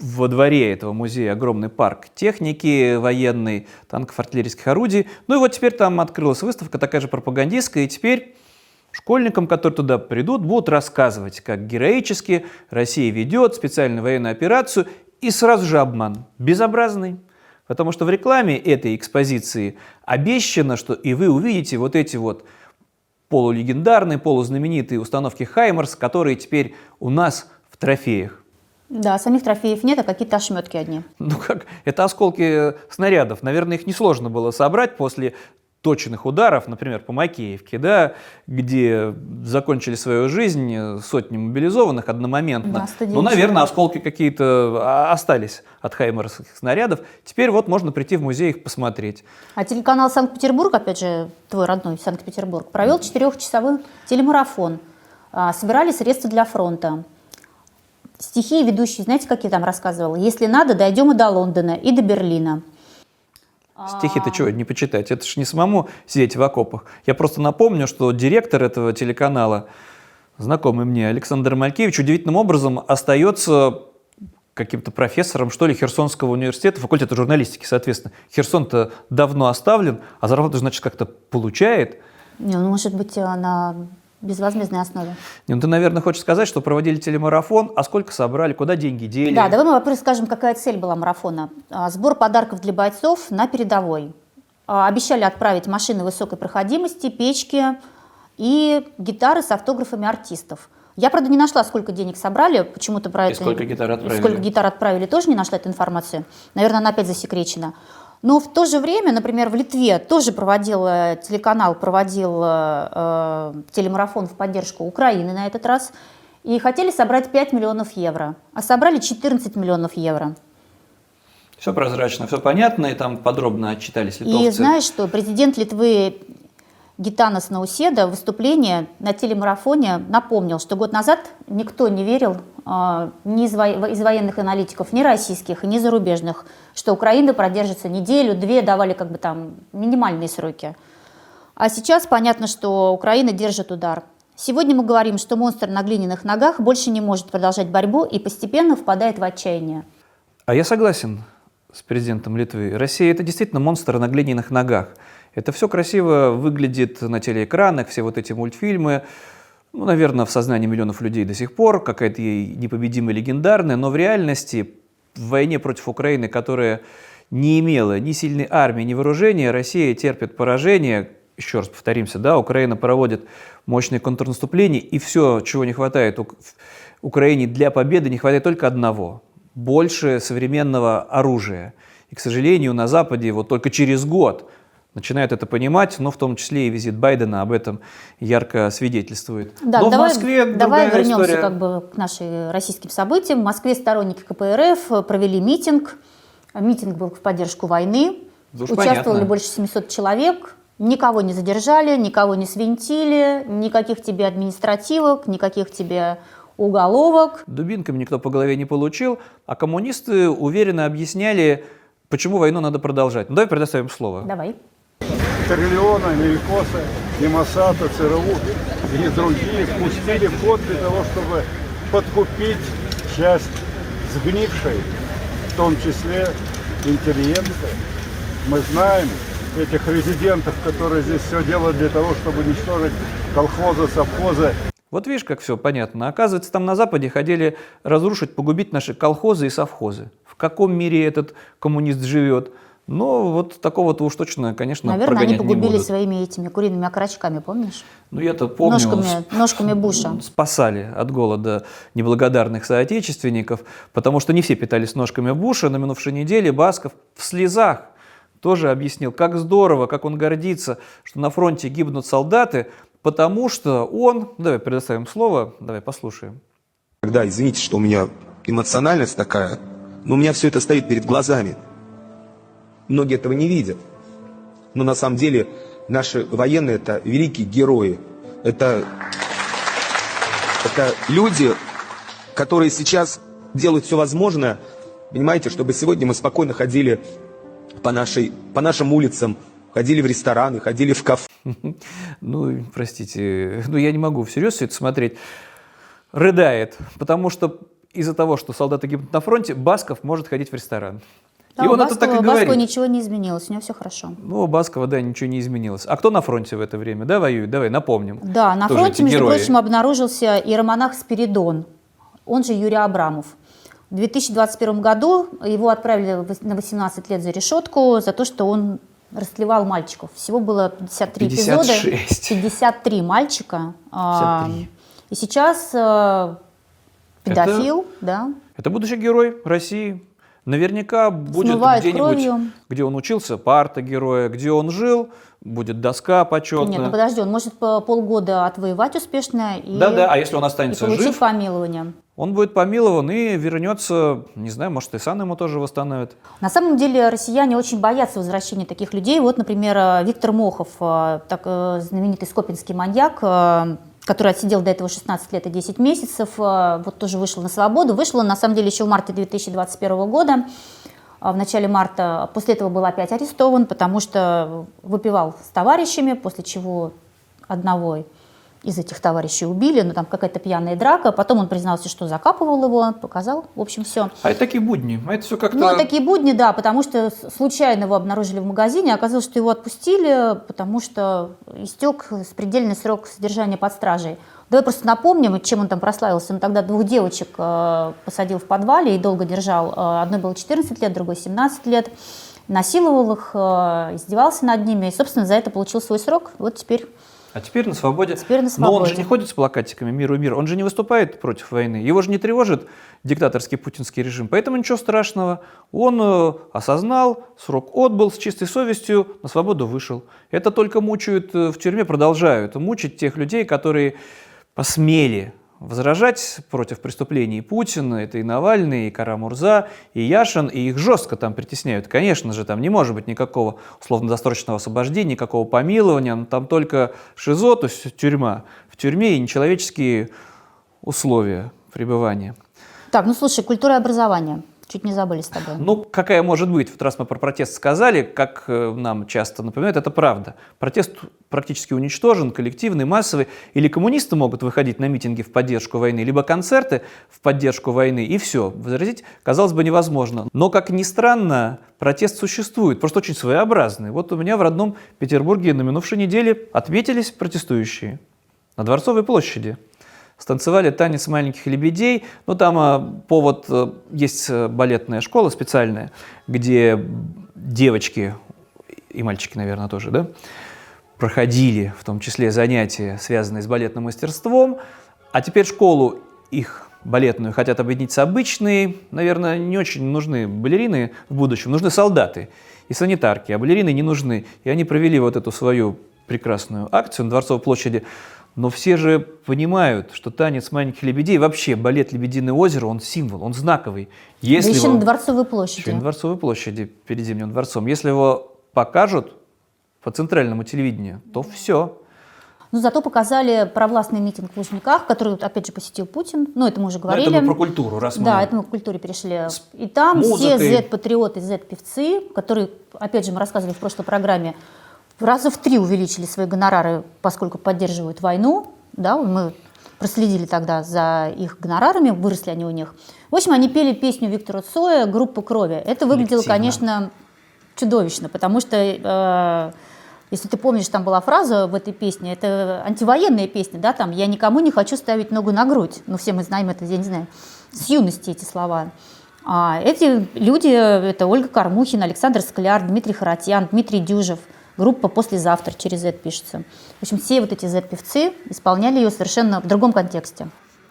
во дворе этого музея огромный парк техники военной, танков, артиллерийских орудий. Ну и вот теперь там открылась выставка, такая же пропагандистская, и теперь школьникам, которые туда придут, будут рассказывать, как героически Россия ведет специальную военную операцию, и сразу же обман. Безобразный. Потому что в рекламе этой экспозиции обещано, что и вы увидите вот эти вот полулегендарные, полузнаменитые установки «Хаймерс», которые теперь у нас в трофеях. Да, самих трофеев нет, а какие-то ошметки одни. Ну как, это осколки снарядов. Наверное, их несложно было собрать после точных ударов, например, по Макеевке, да, где закончили свою жизнь сотни мобилизованных одномоментно. Да, ну, наверное, осколки какие-то а, остались от хаймерских снарядов. Теперь вот можно прийти в музей их посмотреть. А телеканал Санкт-Петербург, опять же, твой родной Санкт-Петербург, провел четырехчасовой телемарафон. А, собирали средства для фронта. Стихи ведущие, знаете, как я там рассказывала? Если надо, дойдем и до Лондона, и до Берлина. Стихи-то что, не почитать? Это же не самому сидеть в окопах. Я просто напомню, что директор этого телеканала, знакомый мне Александр Малькевич, удивительным образом остается каким-то профессором, что ли, Херсонского университета, факультета журналистики, соответственно. Херсон-то давно оставлен, а зарплату, значит, как-то получает. Не, ну, может быть, она безвозмездной основе. Ну, ты, наверное, хочешь сказать, что проводили телемарафон, а сколько собрали, куда деньги дели? Да, давай мы, во-первых, скажем, какая цель была марафона. А, сбор подарков для бойцов на передовой. А, обещали отправить машины высокой проходимости, печки и гитары с автографами артистов. Я, правда, не нашла, сколько денег собрали, почему-то про и это... сколько гитар отправили? Сколько гитар отправили, тоже не нашла эту информацию. Наверное, она опять засекречена. Но в то же время, например, в Литве тоже проводил телеканал, проводил э, телемарафон в поддержку Украины на этот раз. И хотели собрать 5 миллионов евро, а собрали 14 миллионов евро. Все прозрачно, все понятно, и там подробно отчитались литовцы. И знаешь что, президент Литвы Гитанас Науседа в выступлении на телемарафоне напомнил, что год назад никто не верил э, ни из, во из военных аналитиков, ни российских, ни зарубежных, что Украина продержится неделю, две, давали как бы там минимальные сроки. А сейчас понятно, что Украина держит удар. Сегодня мы говорим, что монстр на глиняных ногах больше не может продолжать борьбу и постепенно впадает в отчаяние. А я согласен с президентом Литвы. Россия – это действительно монстр на глиняных ногах. Это все красиво выглядит на телеэкранах, все вот эти мультфильмы, ну, наверное, в сознании миллионов людей до сих пор, какая-то непобедимая легендарная, но в реальности в войне против Украины, которая не имела ни сильной армии, ни вооружения, Россия терпит поражение, еще раз повторимся, да, Украина проводит мощное контрнаступление, и все, чего не хватает Украине для победы, не хватает только одного – больше современного оружия. И, к сожалению, на Западе вот только через год – начинают это понимать, но в том числе и визит Байдена об этом ярко свидетельствует. Да, но давай, в Москве давай вернемся история. как бы к нашим российским событиям. В Москве сторонники КПРФ провели митинг. Митинг был в поддержку войны. Да Участвовали понятно. больше 700 человек. Никого не задержали, никого не свинтили, никаких тебе административок, никаких тебе уголовок. Дубинками никто по голове не получил, а коммунисты уверенно объясняли, почему войну надо продолжать. Ну, давай предоставим слово. Давай. Терлеона, Мелькоса, и Масата, ЦРУ и другие пустили в ход для того, чтобы подкупить часть сгнившей, в том числе интеллигенции. Мы знаем, этих резидентов, которые здесь все делают для того, чтобы уничтожить колхозы, совхозы. Вот видишь, как все понятно. Оказывается, там на Западе хотели разрушить, погубить наши колхозы и совхозы. В каком мире этот коммунист живет? Но вот такого-то уж точно, конечно, Наверное, они погубили не будут. своими этими куриными окорочками, помнишь? Ну, я-то помню, Ножками, ножками Буша. спасали от голода неблагодарных соотечественников, потому что не все питались ножками Буша. На минувшей неделе Басков в слезах тоже объяснил, как здорово, как он гордится, что на фронте гибнут солдаты, потому что он... Давай предоставим слово, давай послушаем. Когда, извините, что у меня эмоциональность такая, но у меня все это стоит перед глазами. Многие этого не видят. Но на самом деле наши военные это великие герои. Это, это люди, которые сейчас делают все возможное, понимаете, чтобы сегодня мы спокойно ходили по, нашей, по нашим улицам, ходили в рестораны, ходили в кафе. Ну, простите, ну я не могу всерьез все это смотреть. Рыдает, потому что из-за того, что солдаты гибнут на фронте, Басков может ходить в ресторан. Да, и он это так и Баскова, говорит. Баскова ничего не изменилось, у него все хорошо. Ну, у Баскова, да, ничего не изменилось. А кто на фронте в это время, да, воюет? Давай напомним. Да, на фронте, между герои. прочим, обнаружился иеромонах Спиридон, он же Юрий Абрамов. В 2021 году его отправили на 18 лет за решетку за то, что он растлевал мальчиков. Всего было 53 эпизода. 56. 53 мальчика. А, 53. И сейчас э, педофил, да, Это будущий герой России. Наверняка будет где-нибудь, где он учился, парта героя, где он жил, будет доска почетная. Нет, ну подожди, он может по- полгода отвоевать успешно и, Да-да, а если он и останется получить жив, помилование. он будет помилован и вернется, не знаю, может, и сан ему тоже восстановит. На самом деле россияне очень боятся возвращения таких людей. Вот, например, э, Виктор Мохов, э, так, э, знаменитый скопинский маньяк, который отсидел до этого 16 лет и 10 месяцев, э, вот тоже вышел на свободу. Вышел он, на самом деле, еще в марте 2021 года. А В начале марта после этого был опять арестован, потому что выпивал с товарищами, после чего одного из этих товарищей убили, ну там какая-то пьяная драка. Потом он признался, что закапывал его, показал, в общем, все. А это такие будни, а это все как-то... Ну, такие будни, да, потому что случайно его обнаружили в магазине, оказалось, что его отпустили, потому что истек предельный срок содержания под стражей. Давай просто напомним, чем он там прославился. Он тогда двух девочек э, посадил в подвале и долго держал. Э, одной было 14 лет, другой 17 лет. Насиловал их, э, издевался над ними. И, собственно, за это получил свой срок. Вот теперь А теперь на свободе. Теперь на Но он же свободе. не ходит с плакатиками «Миру, мир». Он же не выступает против войны. Его же не тревожит диктаторский путинский режим. Поэтому ничего страшного. Он э, осознал, срок отбыл, с чистой совестью на свободу вышел. Это только мучают э, в тюрьме, продолжают мучить тех людей, которые посмели возражать против преступлений Путина. Это и Навальный, и Карамурза, и Яшин, и их жестко там притесняют. Конечно же, там не может быть никакого условно-досрочного освобождения, никакого помилования. Ну, Там только ШИЗО, то есть тюрьма. В тюрьме и нечеловеческие условия пребывания. Так, ну слушай, культура и образование. Чуть не забыли с тобой. Ну, какая может быть? Вот раз мы про протест сказали, как э, нам часто напоминают, это правда. Протест практически уничтожен, коллективный, массовый. Или коммунисты могут выходить на митинги в поддержку войны, либо концерты в поддержку войны, и все. Возразить, казалось бы, невозможно. Но, как ни странно, протест существует, просто очень своеобразный. Вот у меня в родном Петербурге на минувшей неделе отметились протестующие на Дворцовой площади станцевали танец маленьких лебедей. Ну, там а, повод, э, есть э, балетная школа специальная, где девочки и мальчики, наверное, тоже, да, проходили в том числе занятия, связанные с балетным мастерством, а теперь школу их балетную хотят объединить с обычной. Наверное, не очень нужны балерины в будущем, нужны солдаты и санитарки, а балерины не нужны. И они провели вот эту свою прекрасную акцию на Дворцовой площади. Но все же понимают, что танец маленьких лебедей, вообще балет «Лебединое озеро», он символ, он знаковый. Если да еще его- на Дворцовой площади. еще на Дворцовой площади перед Зимним дворцом. Если его покажут по центральному телевидению, то все. Ну, зато показали провластный митинг в Лужниках, который, опять же, посетил Путин. Ну, это мы уже говорили. это мы про культуру, раз мы- Да, это мы к культуре перешли. И там музыкой. все Z-патриоты, Z-певцы, которые, опять же, мы рассказывали в прошлой программе, раза в три увеличили свои гонорары, поскольку поддерживают войну. Да, мы проследили тогда за их гонорарами, выросли они у них. В общем, они пели песню Виктора Цоя «Группа крови». Это выглядело, Коллективно. конечно, чудовищно, потому что, э, если ты помнишь, там была фраза в этой песне, это антивоенная песня, да, там «я никому не хочу ставить ногу на грудь». Ну, все мы знаем это, я не знаю, с юности эти слова. А эти люди, это Ольга Кормухина, Александр Скляр, Дмитрий Харатьян, Дмитрий Дюжев, группа «Послезавтра» через Z пишется. В общем, все вот эти Z-певцы исполняли ее совершенно в другом контексте.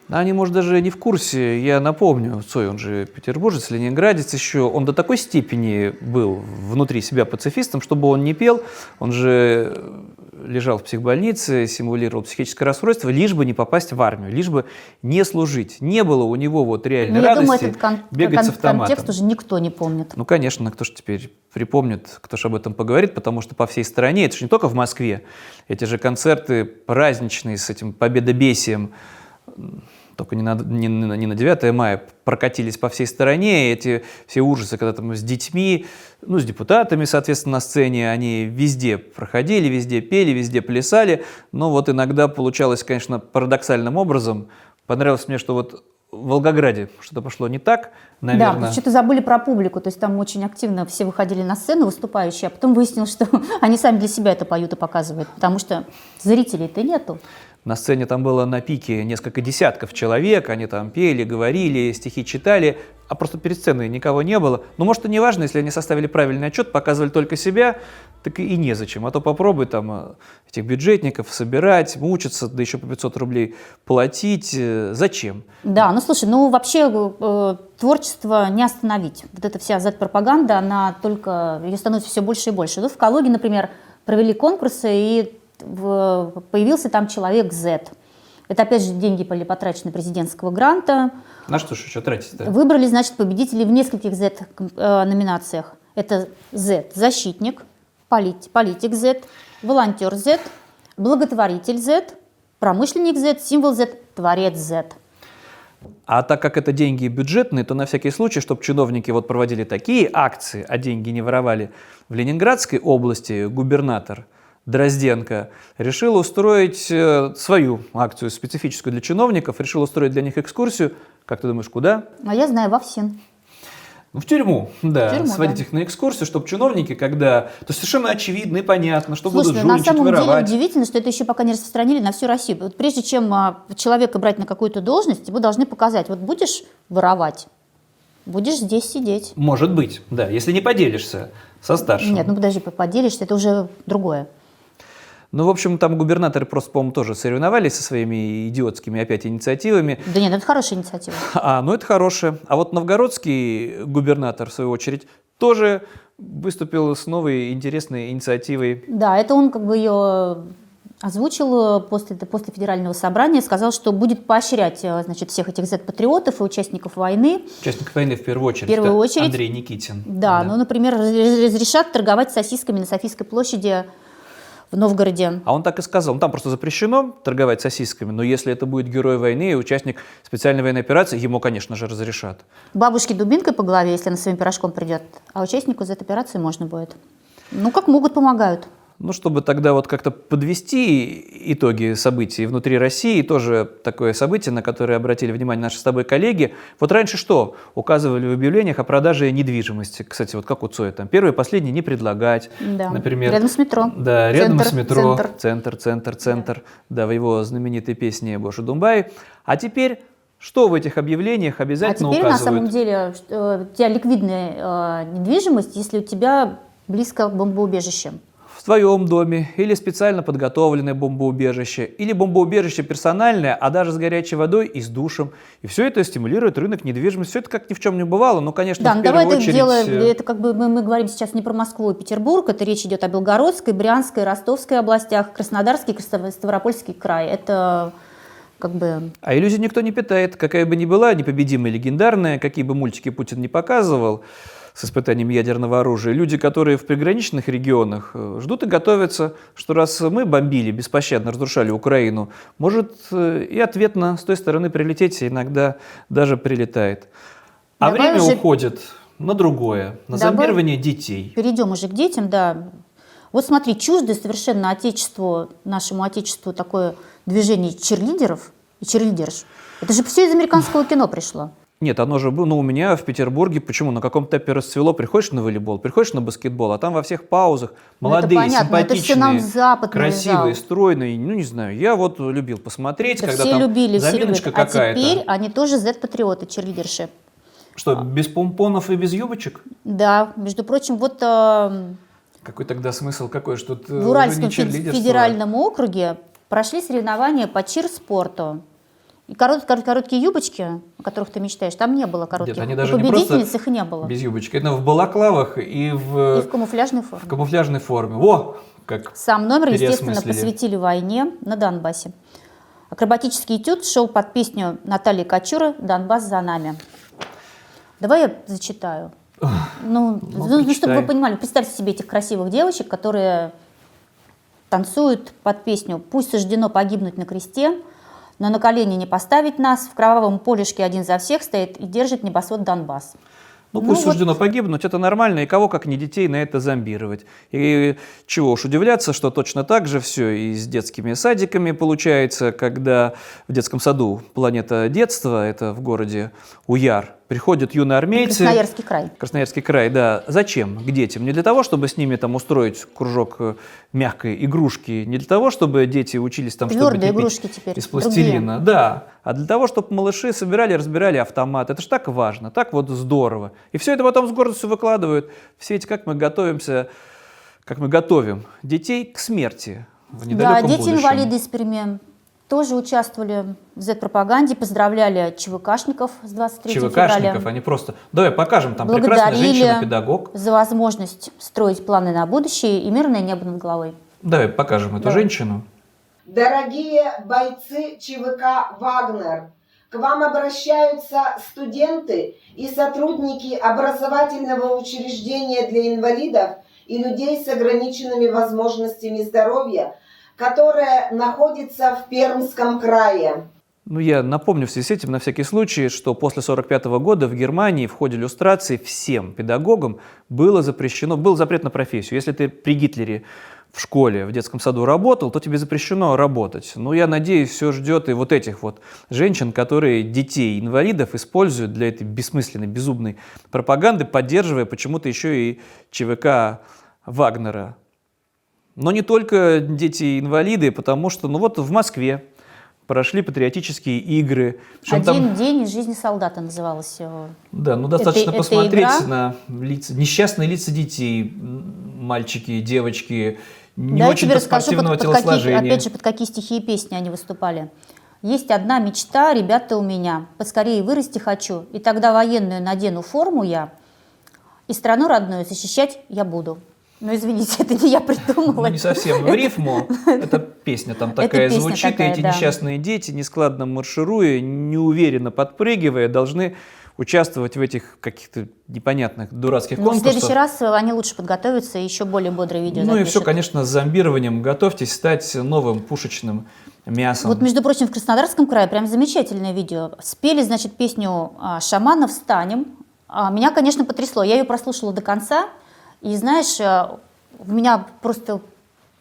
Они, может, даже не в курсе. Я напомню, Цой, он же петербуржец, ленинградец еще. Он до такой степени был внутри себя пацифистом, чтобы он не пел. Он же лежал в психбольнице, симулировал психическое расстройство, лишь бы не попасть в армию, лишь бы не служить. Не было у него вот реальной ну, радости думаю, этот кон- бегать кон- с автоматом. контекст уже никто не помнит. Ну, конечно, кто же теперь припомнит, кто же об этом поговорит, потому что по всей стране, это же не только в Москве, эти же концерты праздничные с этим победобесием, только не на, не, не на 9 мая, прокатились по всей стране, эти все ужасы, когда там с детьми, ну, с депутатами, соответственно, на сцене, они везде проходили, везде пели, везде плясали, но вот иногда получалось, конечно, парадоксальным образом. Понравилось мне, что вот в Волгограде что-то пошло не так, наверное. Да, что-то забыли про публику, то есть там очень активно все выходили на сцену выступающие, а потом выяснилось, что они сами для себя это поют и показывают, потому что зрителей-то нету. На сцене там было на пике несколько десятков человек, они там пели, говорили, стихи читали, а просто перед сценой никого не было. Ну, может, и не важно, если они составили правильный отчет, показывали только себя, так и незачем. А то попробуй там э, этих бюджетников собирать, мучиться, да еще по 500 рублей платить. Э, зачем? Да, ну слушай, ну вообще э, творчество не остановить. Вот эта вся Z-пропаганда, она только, ее становится все больше и больше. Вот в Калуге, например, провели конкурсы, и появился там человек Z. Это, опять же, деньги были потрачены президентского гранта. На что же еще тратить-то? Выбрали, значит, победителей в нескольких Z-номинациях. Это Z – защитник, политик, политик Z, волонтер Z, благотворитель Z, промышленник Z, символ Z, творец Z. А так как это деньги бюджетные, то на всякий случай, чтобы чиновники вот проводили такие акции, а деньги не воровали, в Ленинградской области губернатор – Дрозденко, решил устроить э, свою акцию специфическую для чиновников, решил устроить для них экскурсию. Как ты думаешь, куда? А я знаю, во ФСИН. Ну, в тюрьму, да, в тюрьму, сводить да. их на экскурсию, чтобы чиновники, когда... То есть совершенно очевидно и понятно, что Слушай, будут на жульничать, самом воровать. деле удивительно, что это еще пока не распространили на всю Россию. Вот прежде чем а, человека брать на какую-то должность, его должны показать, вот будешь воровать, будешь здесь сидеть. Может быть, да, если не поделишься со старшим. Нет, ну подожди, поделишься, это уже другое. Ну, в общем, там губернаторы просто, по-моему, тоже соревновались со своими идиотскими опять инициативами. Да нет, это хорошая инициатива. А, ну это хорошая. А вот новгородский губернатор, в свою очередь, тоже выступил с новой интересной инициативой. Да, это он как бы ее озвучил после, после федерального собрания, сказал, что будет поощрять значит, всех этих Z-патриотов и участников войны. Участников войны в первую очередь. В первую очередь. Андрей Никитин. Да, да, ну, например, разрешат торговать сосисками на Софийской площади в Новгороде. А он так и сказал. Ну, там просто запрещено торговать сосисками, но если это будет герой войны и участник специальной военной операции, ему, конечно же, разрешат. Бабушке дубинкой по голове, если она своим пирожком придет, а участнику из этой операции можно будет. Ну, как могут, помогают. Ну, чтобы тогда вот как-то подвести итоги событий внутри России, тоже такое событие, на которое обратили внимание наши с тобой коллеги. Вот раньше что? Указывали в объявлениях о продаже недвижимости. Кстати, вот как у Цоя, там первый и последний не предлагать. Да. Например, рядом с метро. Да, рядом центр, с метро. Центр, центр, центр. центр. Да. да, в его знаменитой песне «Боже Думбай». А теперь что в этих объявлениях обязательно а теперь, указывают? на самом деле, у тебя ликвидная э, недвижимость, если у тебя близко к бомбоубежищам в твоем доме или специально подготовленное бомбоубежище, или бомбоубежище персональное, а даже с горячей водой и с душем. И все это стимулирует рынок недвижимости. Все это как ни в чем не бывало, но, конечно, да, в первую давай очередь... это делаем, это как бы мы, мы говорим сейчас не про Москву и Петербург, это речь идет о Белгородской, Брянской, Ростовской областях, Краснодарский, Ставропольский край. Это как бы... А иллюзий никто не питает, какая бы ни была, непобедимая, легендарная, какие бы мультики Путин не показывал, с испытанием ядерного оружия. Люди, которые в приграничных регионах э, ждут и готовятся, что раз мы бомбили, беспощадно разрушали Украину, может э, и ответно с той стороны прилететь, иногда даже прилетает. А Давай время уже... уходит на другое, на Давай зомбирование детей. Перейдем уже к детям, да. Вот смотри, чуждое совершенно отечеству, нашему отечеству такое движение черлидеров и черлидерш. Это же все из американского кино пришло. Нет, оно же было, ну, у меня в Петербурге, почему, на каком этапе расцвело, приходишь на волейбол, приходишь на баскетбол, а там во всех паузах Ну, молодые, это понятно, это все нам симпатичные, Запад красивые, навязал. стройные, ну, не знаю, я вот любил посмотреть, Да когда все там любили, все любят. заминочка А теперь они тоже Z-патриоты, черлидерши. Что, без помпонов и без юбочек? Да, между прочим, вот э, Какой тогда смысл, какой, что э, в Уральском федеральном округе прошли соревнования по чир-спорту. Корот- кор- короткие юбочки, о которых ты мечтаешь, там не было коротких. Нет, они даже не победительниц их не было. без юбочки. Это в балаклавах и в, И в камуфляжной форме. в камуфляжной форме. Во! Как Сам номер, естественно, посвятили войне на Донбассе. Акробатический этюд шел под песню Натальи Кочуры «Донбасс за нами». Давай я зачитаю. Ну, ну, ну, чтобы прочитай. вы понимали, представьте себе этих красивых девочек, которые танцуют под песню «Пусть суждено погибнуть на кресте, но на колени не поставить нас, в кровавом полюшке один за всех стоит и держит небосвод Донбасс». Ну, Ну пусть вот. суждено погибнуть, это нормально, и кого, как не детей, на это зомбировать. И чего уж удивляться, что точно так же все и с детскими садиками получается, когда в детском саду «Планета детства», это в городе Уяр, приходят юные армейцы. Красноярский край. Красноярский край, да. Зачем? К детям. Не для того, чтобы с ними там устроить кружок э, мягкой игрушки, не для того, чтобы дети учились там что-то игрушки теперь, из пластилина, другие. да. А для того, чтобы малыши собирали, разбирали автомат. Это же так важно, так вот здорово. И все это потом с гордостью выкладывают. Все эти, как мы готовимся, как мы готовим детей к смерти в Да, недалеком дети-инвалиды из Перми тоже участвовали в Z-пропаганде, поздравляли ЧВКшников с 23 ЧВКшников, февраля. они просто... Давай покажем, там прекрасная женщина-педагог. за возможность строить планы на будущее и мирное небо над головой. Давай покажем эту Давай. женщину. Дорогие бойцы ЧВК «Вагнер», к вам обращаются студенты и сотрудники образовательного учреждения для инвалидов и людей с ограниченными возможностями здоровья, которое находится в Пермском крае. Ну, я напомню в связи с этим на всякий случай, что после 1945 года в Германии в ходе иллюстрации всем педагогам было запрещено, был запрет на профессию. Если ты при Гитлере в школе, в детском саду работал, то тебе запрещено работать. Но я надеюсь, все ждет и вот этих вот женщин, которые детей-инвалидов используют для этой бессмысленной, безумной пропаганды, поддерживая почему-то еще и ЧВК Вагнера. Но не только дети-инвалиды, потому что, ну вот в Москве прошли патриотические игры. Причем Один там- день из жизни солдата называлась его. да, ну достаточно Это- это посмотреть игра. на лица, несчастные лица детей, мальчики, девочки, не да, я очень тебе расскажу, под, какие, опять же, под какие стихи и песни они выступали. Есть одна мечта, ребята, у меня. Поскорее вырасти хочу, и тогда военную надену форму я, и страну родную защищать я буду. Ну, извините, это не я придумала. Ну, не совсем в рифму. Это песня там такая песня звучит, такая, и эти да. несчастные дети, нескладно маршируя, неуверенно подпрыгивая, должны участвовать в этих каких-то непонятных дурацких Ну, в конкурсах. следующий раз они лучше подготовятся и еще более бодрое видео Ну и все, запишут. конечно, с зомбированием. Готовьтесь стать новым пушечным мясом. Вот, между прочим, в Краснодарском крае прям замечательное видео. Спели, значит, песню а, «Шамана встанем». А, Меня, конечно, потрясло. Я ее прослушала до конца. И, знаешь, в меня просто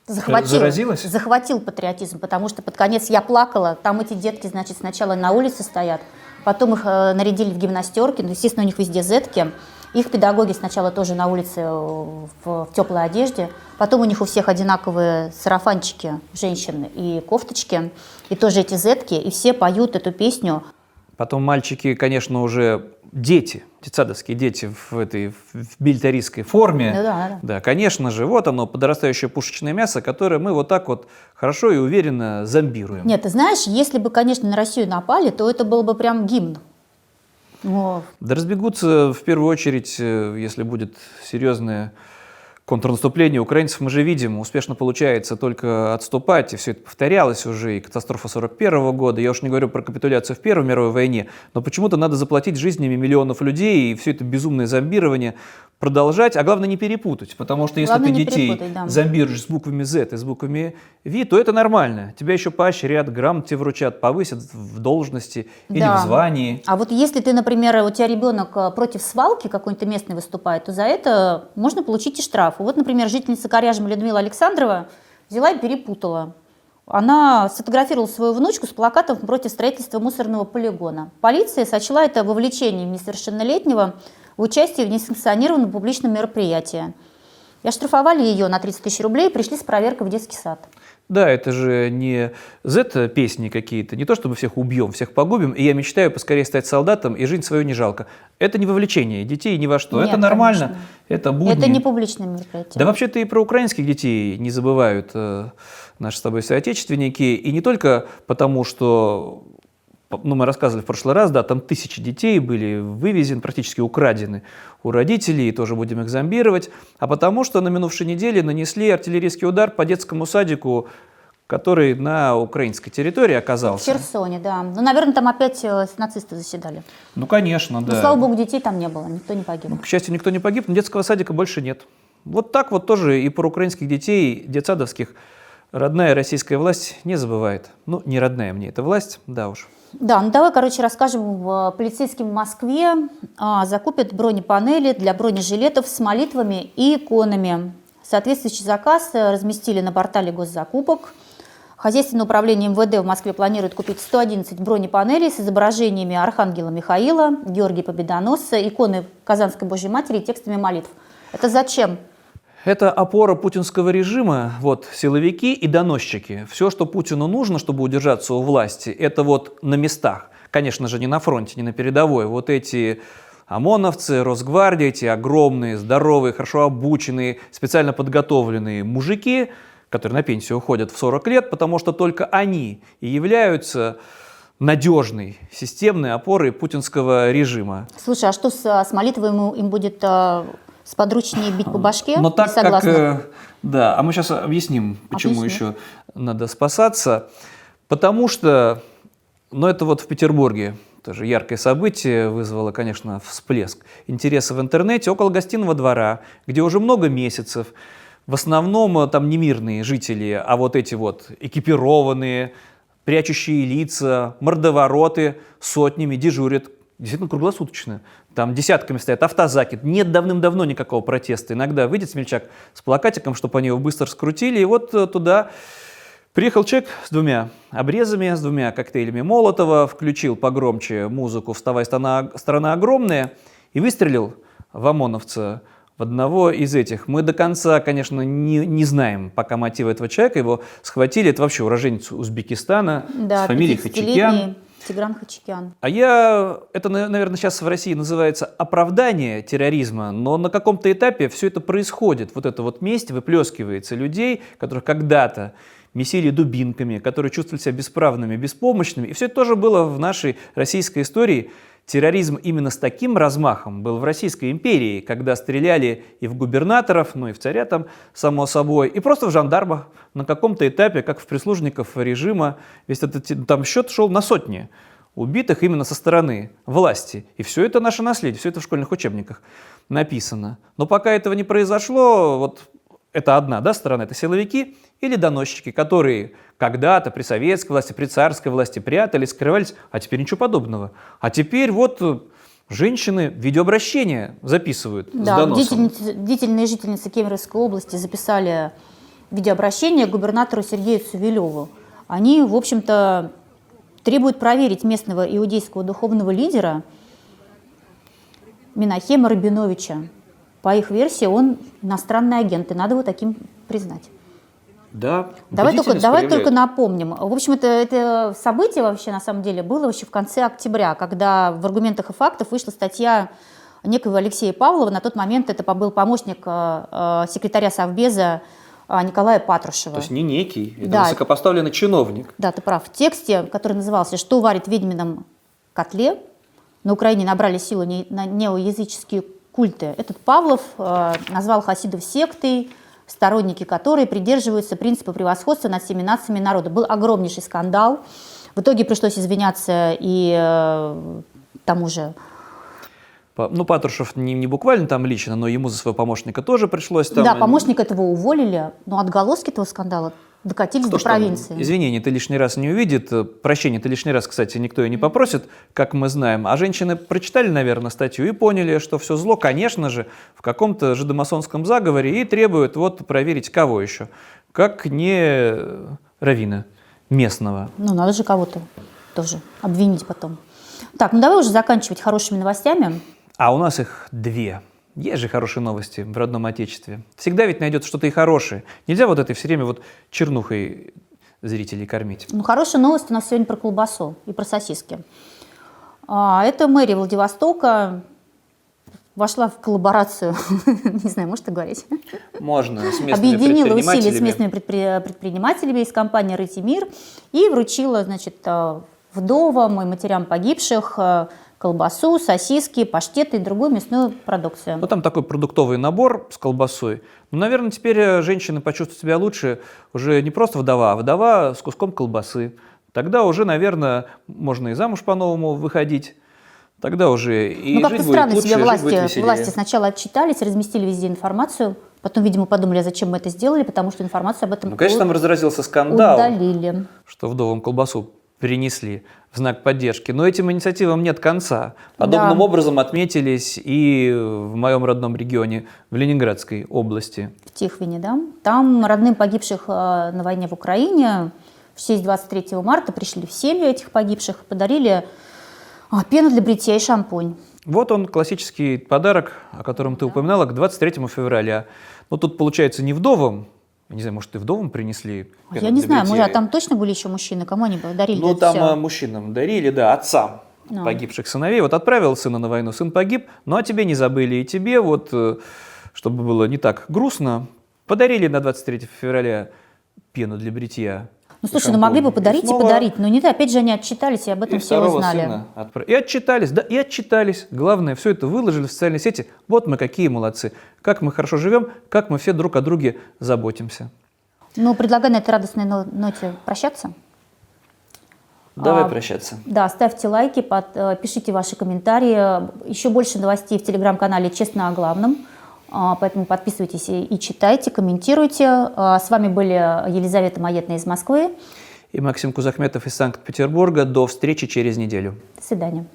захватил, Заразилась? захватил патриотизм, потому что под конец я плакала. Там эти детки, значит, сначала на улице стоят, потом их э, нарядили в гимнастерки, ну, естественно, у них везде зетки. Их педагоги сначала тоже на улице э, в, в теплой одежде, потом у них у всех одинаковые сарафанчики женщин и кофточки, и тоже эти зетки, и все поют эту песню. Потом мальчики, конечно, уже дети, детсадовские дети в этой в милитаристской форме. Ну да, да. Да, конечно же, вот оно, подрастающее пушечное мясо, которое мы вот так вот хорошо и уверенно зомбируем. Нет, ты знаешь, если бы, конечно, на Россию напали, то это был бы прям гимн. О, Да разбегутся в первую очередь, э, если будет серьезное контрнаступление украинцев, мы же видим, успешно получается только отступать, и все это повторялось уже, и катастрофа 41 года, я уж не говорю про капитуляцию в Первой мировой войне, но почему-то надо заплатить жизнями миллионов людей, и все это безумное зомбирование продолжать, а главное не перепутать, потому что если Главное ты детей да. зомбируешь с буквами Z и с буквами V, то это нормально, тебя еще поощрят, грамм тебе вручат, повысят в должности или Да. в звании. А вот если ты, например, у тебя ребенок э, против свалки какой-то местный выступает, то за это можно получить и штраф. Вот, например, жительница Коряжма Людмила Александрова взяла и перепутала. она сфотографировала свою внучку с плакатом против строительства мусорного полигона. Полиция сочла это вовлечением несовершеннолетнего в участие в несанкционированном публичном мероприятии. И оштрафовали ее на 30 тысяч рублей и пришли с проверкой в детский сад. Да, это же не Z-песни какие-то, не то, что мы всех убьем, всех погубим, и я мечтаю поскорее стать солдатом, и жизнь свою не жалко. Это не вовлечение детей ни во что, Нет, это нормально, конечно. это будни. Это не публичное мероприятие. Да вообще-то и про украинских детей не забывают э, наши с тобой соотечественники, и не только потому, что ну, мы рассказывали в прошлый раз, да, там тысячи детей были вывезены, практически украдены у родителей, и тоже будем их зомбировать, а потому что на минувшей неделе нанесли артиллерийский удар по детскому садику, который на украинской территории В оказался. Херсоне, да. Ну, наверное, там опять э, нацисты заседали. Ну, конечно, да. Но, слава богу, детей там не было, никто не погиб. К счастью, никто не погиб, но детского садика больше нет. Вот так вот тоже и про украинских детей, детсадовских, родная российская власть не забывает. Ну, не родная мне эта власть, да уж. Да, ну давай, короче, расскажем. В- Полицейским в Москве а, закупят бронепанели для бронежилетов с молитвами и иконами. Соответствующий заказ э, разместили на портале госзакупок. Хозяйственное управление МВД в Москве планирует купить 111 бронепанелей с изображениями Архангела Михаила, Георгия Победоносца, иконы Казанской Божьей Матери и текстами молитв. Это зачем? Это опора путинского режима, вот, силовики и доносчики. Все, что Путину нужно, чтобы удержаться у власти, это вот на местах. Конечно же, не на фронте, не на передовой. Вот эти ОМОНовцы, Росгвардия, эти огромные, здоровые, хорошо обученные, специально подготовленные мужики, которые на пенсию уходят в 40 лет, потому что только они и являются надежной системной опорой путинского режима. Слушай, а что с, с молитвой ему, им будет э, сподручнее бить по башке? Но так как... согласна? э, Да, а мы сейчас объясним, почему Объясни. еще надо спасаться. Потому что, ну это вот в Петербурге тоже яркое событие вызвало, конечно, всплеск интереса в интернете около гостиного двора, где уже много месяцев в основном э, там не мирные жители, а вот эти вот экипированные, прячущие лица, мордовороты сотнями дежурят действительно круглосуточно. Там десятками стоят автозаки. Нет давным-давно никакого протеста. Иногда выйдет смельчак с плакатиком, чтобы они его быстро скрутили, и вот э, туда Приехал человек с двумя обрезами, с двумя коктейлями Молотова, включил погромче музыку «Вставай, страна, страна огромная» и выстрелил в ОМОНовца в одного из этих. Мы до конца, конечно, не, не знаем пока мотива этого человека. Его схватили. Это вообще уроженец Узбекистана Да, с фамилией 50-летний Хачикян. Тигран Хачикян. А я, это, на- наверное, сейчас в России называется оправдание терроризма, но на каком-то этапе все это происходит. Вот эта вот месть выплескивается людей, которых когда-то месили дубинками, которые чувствовали себя бесправными, беспомощными. И все это тоже было в нашей российской истории. Терроризм именно с таким размахом был в Российской империи, когда стреляли и в губернаторов, ну и в царя там, само собой, и просто в жандармах на каком-то этапе, как в прислужников режима. Весь этот там счет шел на сотни убитых именно со стороны власти. И все это наше наследие, все это в школьных учебниках написано. Но пока этого не произошло, вот это одна да, сторона, это силовики или доносчики, которые когда-то при советской власти, при царской власти прятались, скрывались, а теперь ничего подобного. А теперь вот э, женщины видеообращения записывают с Да, доносом. деятельницы- деятельные жительницы Кемеровской области записали видеообращение к губернатору Сергею Савелеву. Они, в общем-то, требуют проверить местного иудейского духовного лидера Минахема Рабиновича. По их версии, он иностранный агент, и надо его таким признать. Да, Давай только, давай только напомним. В общем, это, это событие вообще на самом деле было еще в конце октября, когда в аргументах и фактах вышла статья некого Алексея Павлова. На тот момент это был помощник э, э, секретаря Совбеза э, Николая Патрушева. То есть не некий, это Да. высокопоставленный чиновник. Да, ты прав. В тексте, который назывался «Что варит в ведьмином котле?» на Украине набрали силу не- на неоязыческие культы. Этот Павлов э, назвал хасидов сектой, сторонники которой придерживаются принципа превосходства над всеми нациями народа. Был огромнейший скандал. В итоге пришлось извиняться и э, тому же Ну, Патрушев не, не буквально там лично, но ему за своего помощника тоже пришлось там... да, помощника этого уволили, но отголоски этого скандала докатились Кто до ж там провинции. Извинения ты лишний раз не увидит, э, прощения ты лишний раз, кстати, никто и не попросит, как мы знаем. А женщины прочитали, наверное, статью и поняли, что все зло, конечно же, в каком-то жидомасонском заговоре и требуют вот проверить кого еще, как не э, Равина. местного. Ну, надо же кого-то тоже обвинить потом. Так, ну давай уже заканчивать хорошими новостями. А у нас их две. Есть же хорошие новости в родном отечестве. Всегда ведь найдется что-то и хорошее. Нельзя вот этой все время вот чернухой зрителей кормить. Ну, хорошая новость у нас сегодня про колбасу и про сосиски. А, это мэрия Владивостока вошла в коллаборацию, не знаю, можно так говорить? Можно, с местными Объединила усилия с местными предпринимателями из компании «Рыти мир» и вручила, значит, а, вдовам и матерям погибших а, колбасу, сосиски, паштеты и другую мясную продукцию. Ну, там такой продуктовый набор с колбасой. Ну, наверное, теперь э, женщины почувствуют себя лучше. Уже не просто вдова, а вдова с куском колбасы. Тогда уже, наверное, можно и замуж по-новому выходить. Тогда уже и ну, как-то странно лучше, себе власти, власти сначала отчитались, разместили везде информацию, потом, видимо, подумали, зачем мы это сделали, потому что информацию об этом Ну, конечно, там разразился скандал, удалили. что вдовам колбасу перенесли в знак поддержки. Но этим инициативам нет конца. Подобным да. образом отметились и в моем родном регионе, в Ленинградской области. В Тихвине, да. Там родным погибших э, на войне в Украине в честь 23 марта пришли в семьи этих погибших, подарили а, пену для бритья и шампунь. Вот он, классический подарок, о котором ты да. упоминала, к 23 февраля. Но тут, получается, не вдовам, не знаю, может, и вдовам принесли? Я не знаю, может, а там точно были еще мужчины? Кому они дарили? Ну, там все? мужчинам дарили, да, отцам. А. погибших сыновей. Вот отправил сына на войну, сын погиб, ну а тебе не забыли, и тебе вот, э, чтобы было не так грустно, подарили на 23 февраля пену для бритья. Ну слушай, ну могли бы подарить и, снова... и подарить, но не да, опять же они отчитались и об этом и все узнали. Отправ... И отчитались, да, и отчитались. Главное, все это выложили в социальные сети. Вот мы какие молодцы, как мы хорошо живем, как мы все друг о друге заботимся. Ну, предлагаю на этой радостной ноте прощаться. Давай а, прощаться. Да, ставьте лайки, под, э, пишите ваши комментарии. Еще больше новостей в телеграм-канале «Честно о главном». А, поэтому подписывайтесь и читайте, комментируйте. А, с вами были Елизавета Маетна из Москвы. И Максим Кузахметов из Санкт-Петербурга. До встречи через неделю. До свидания.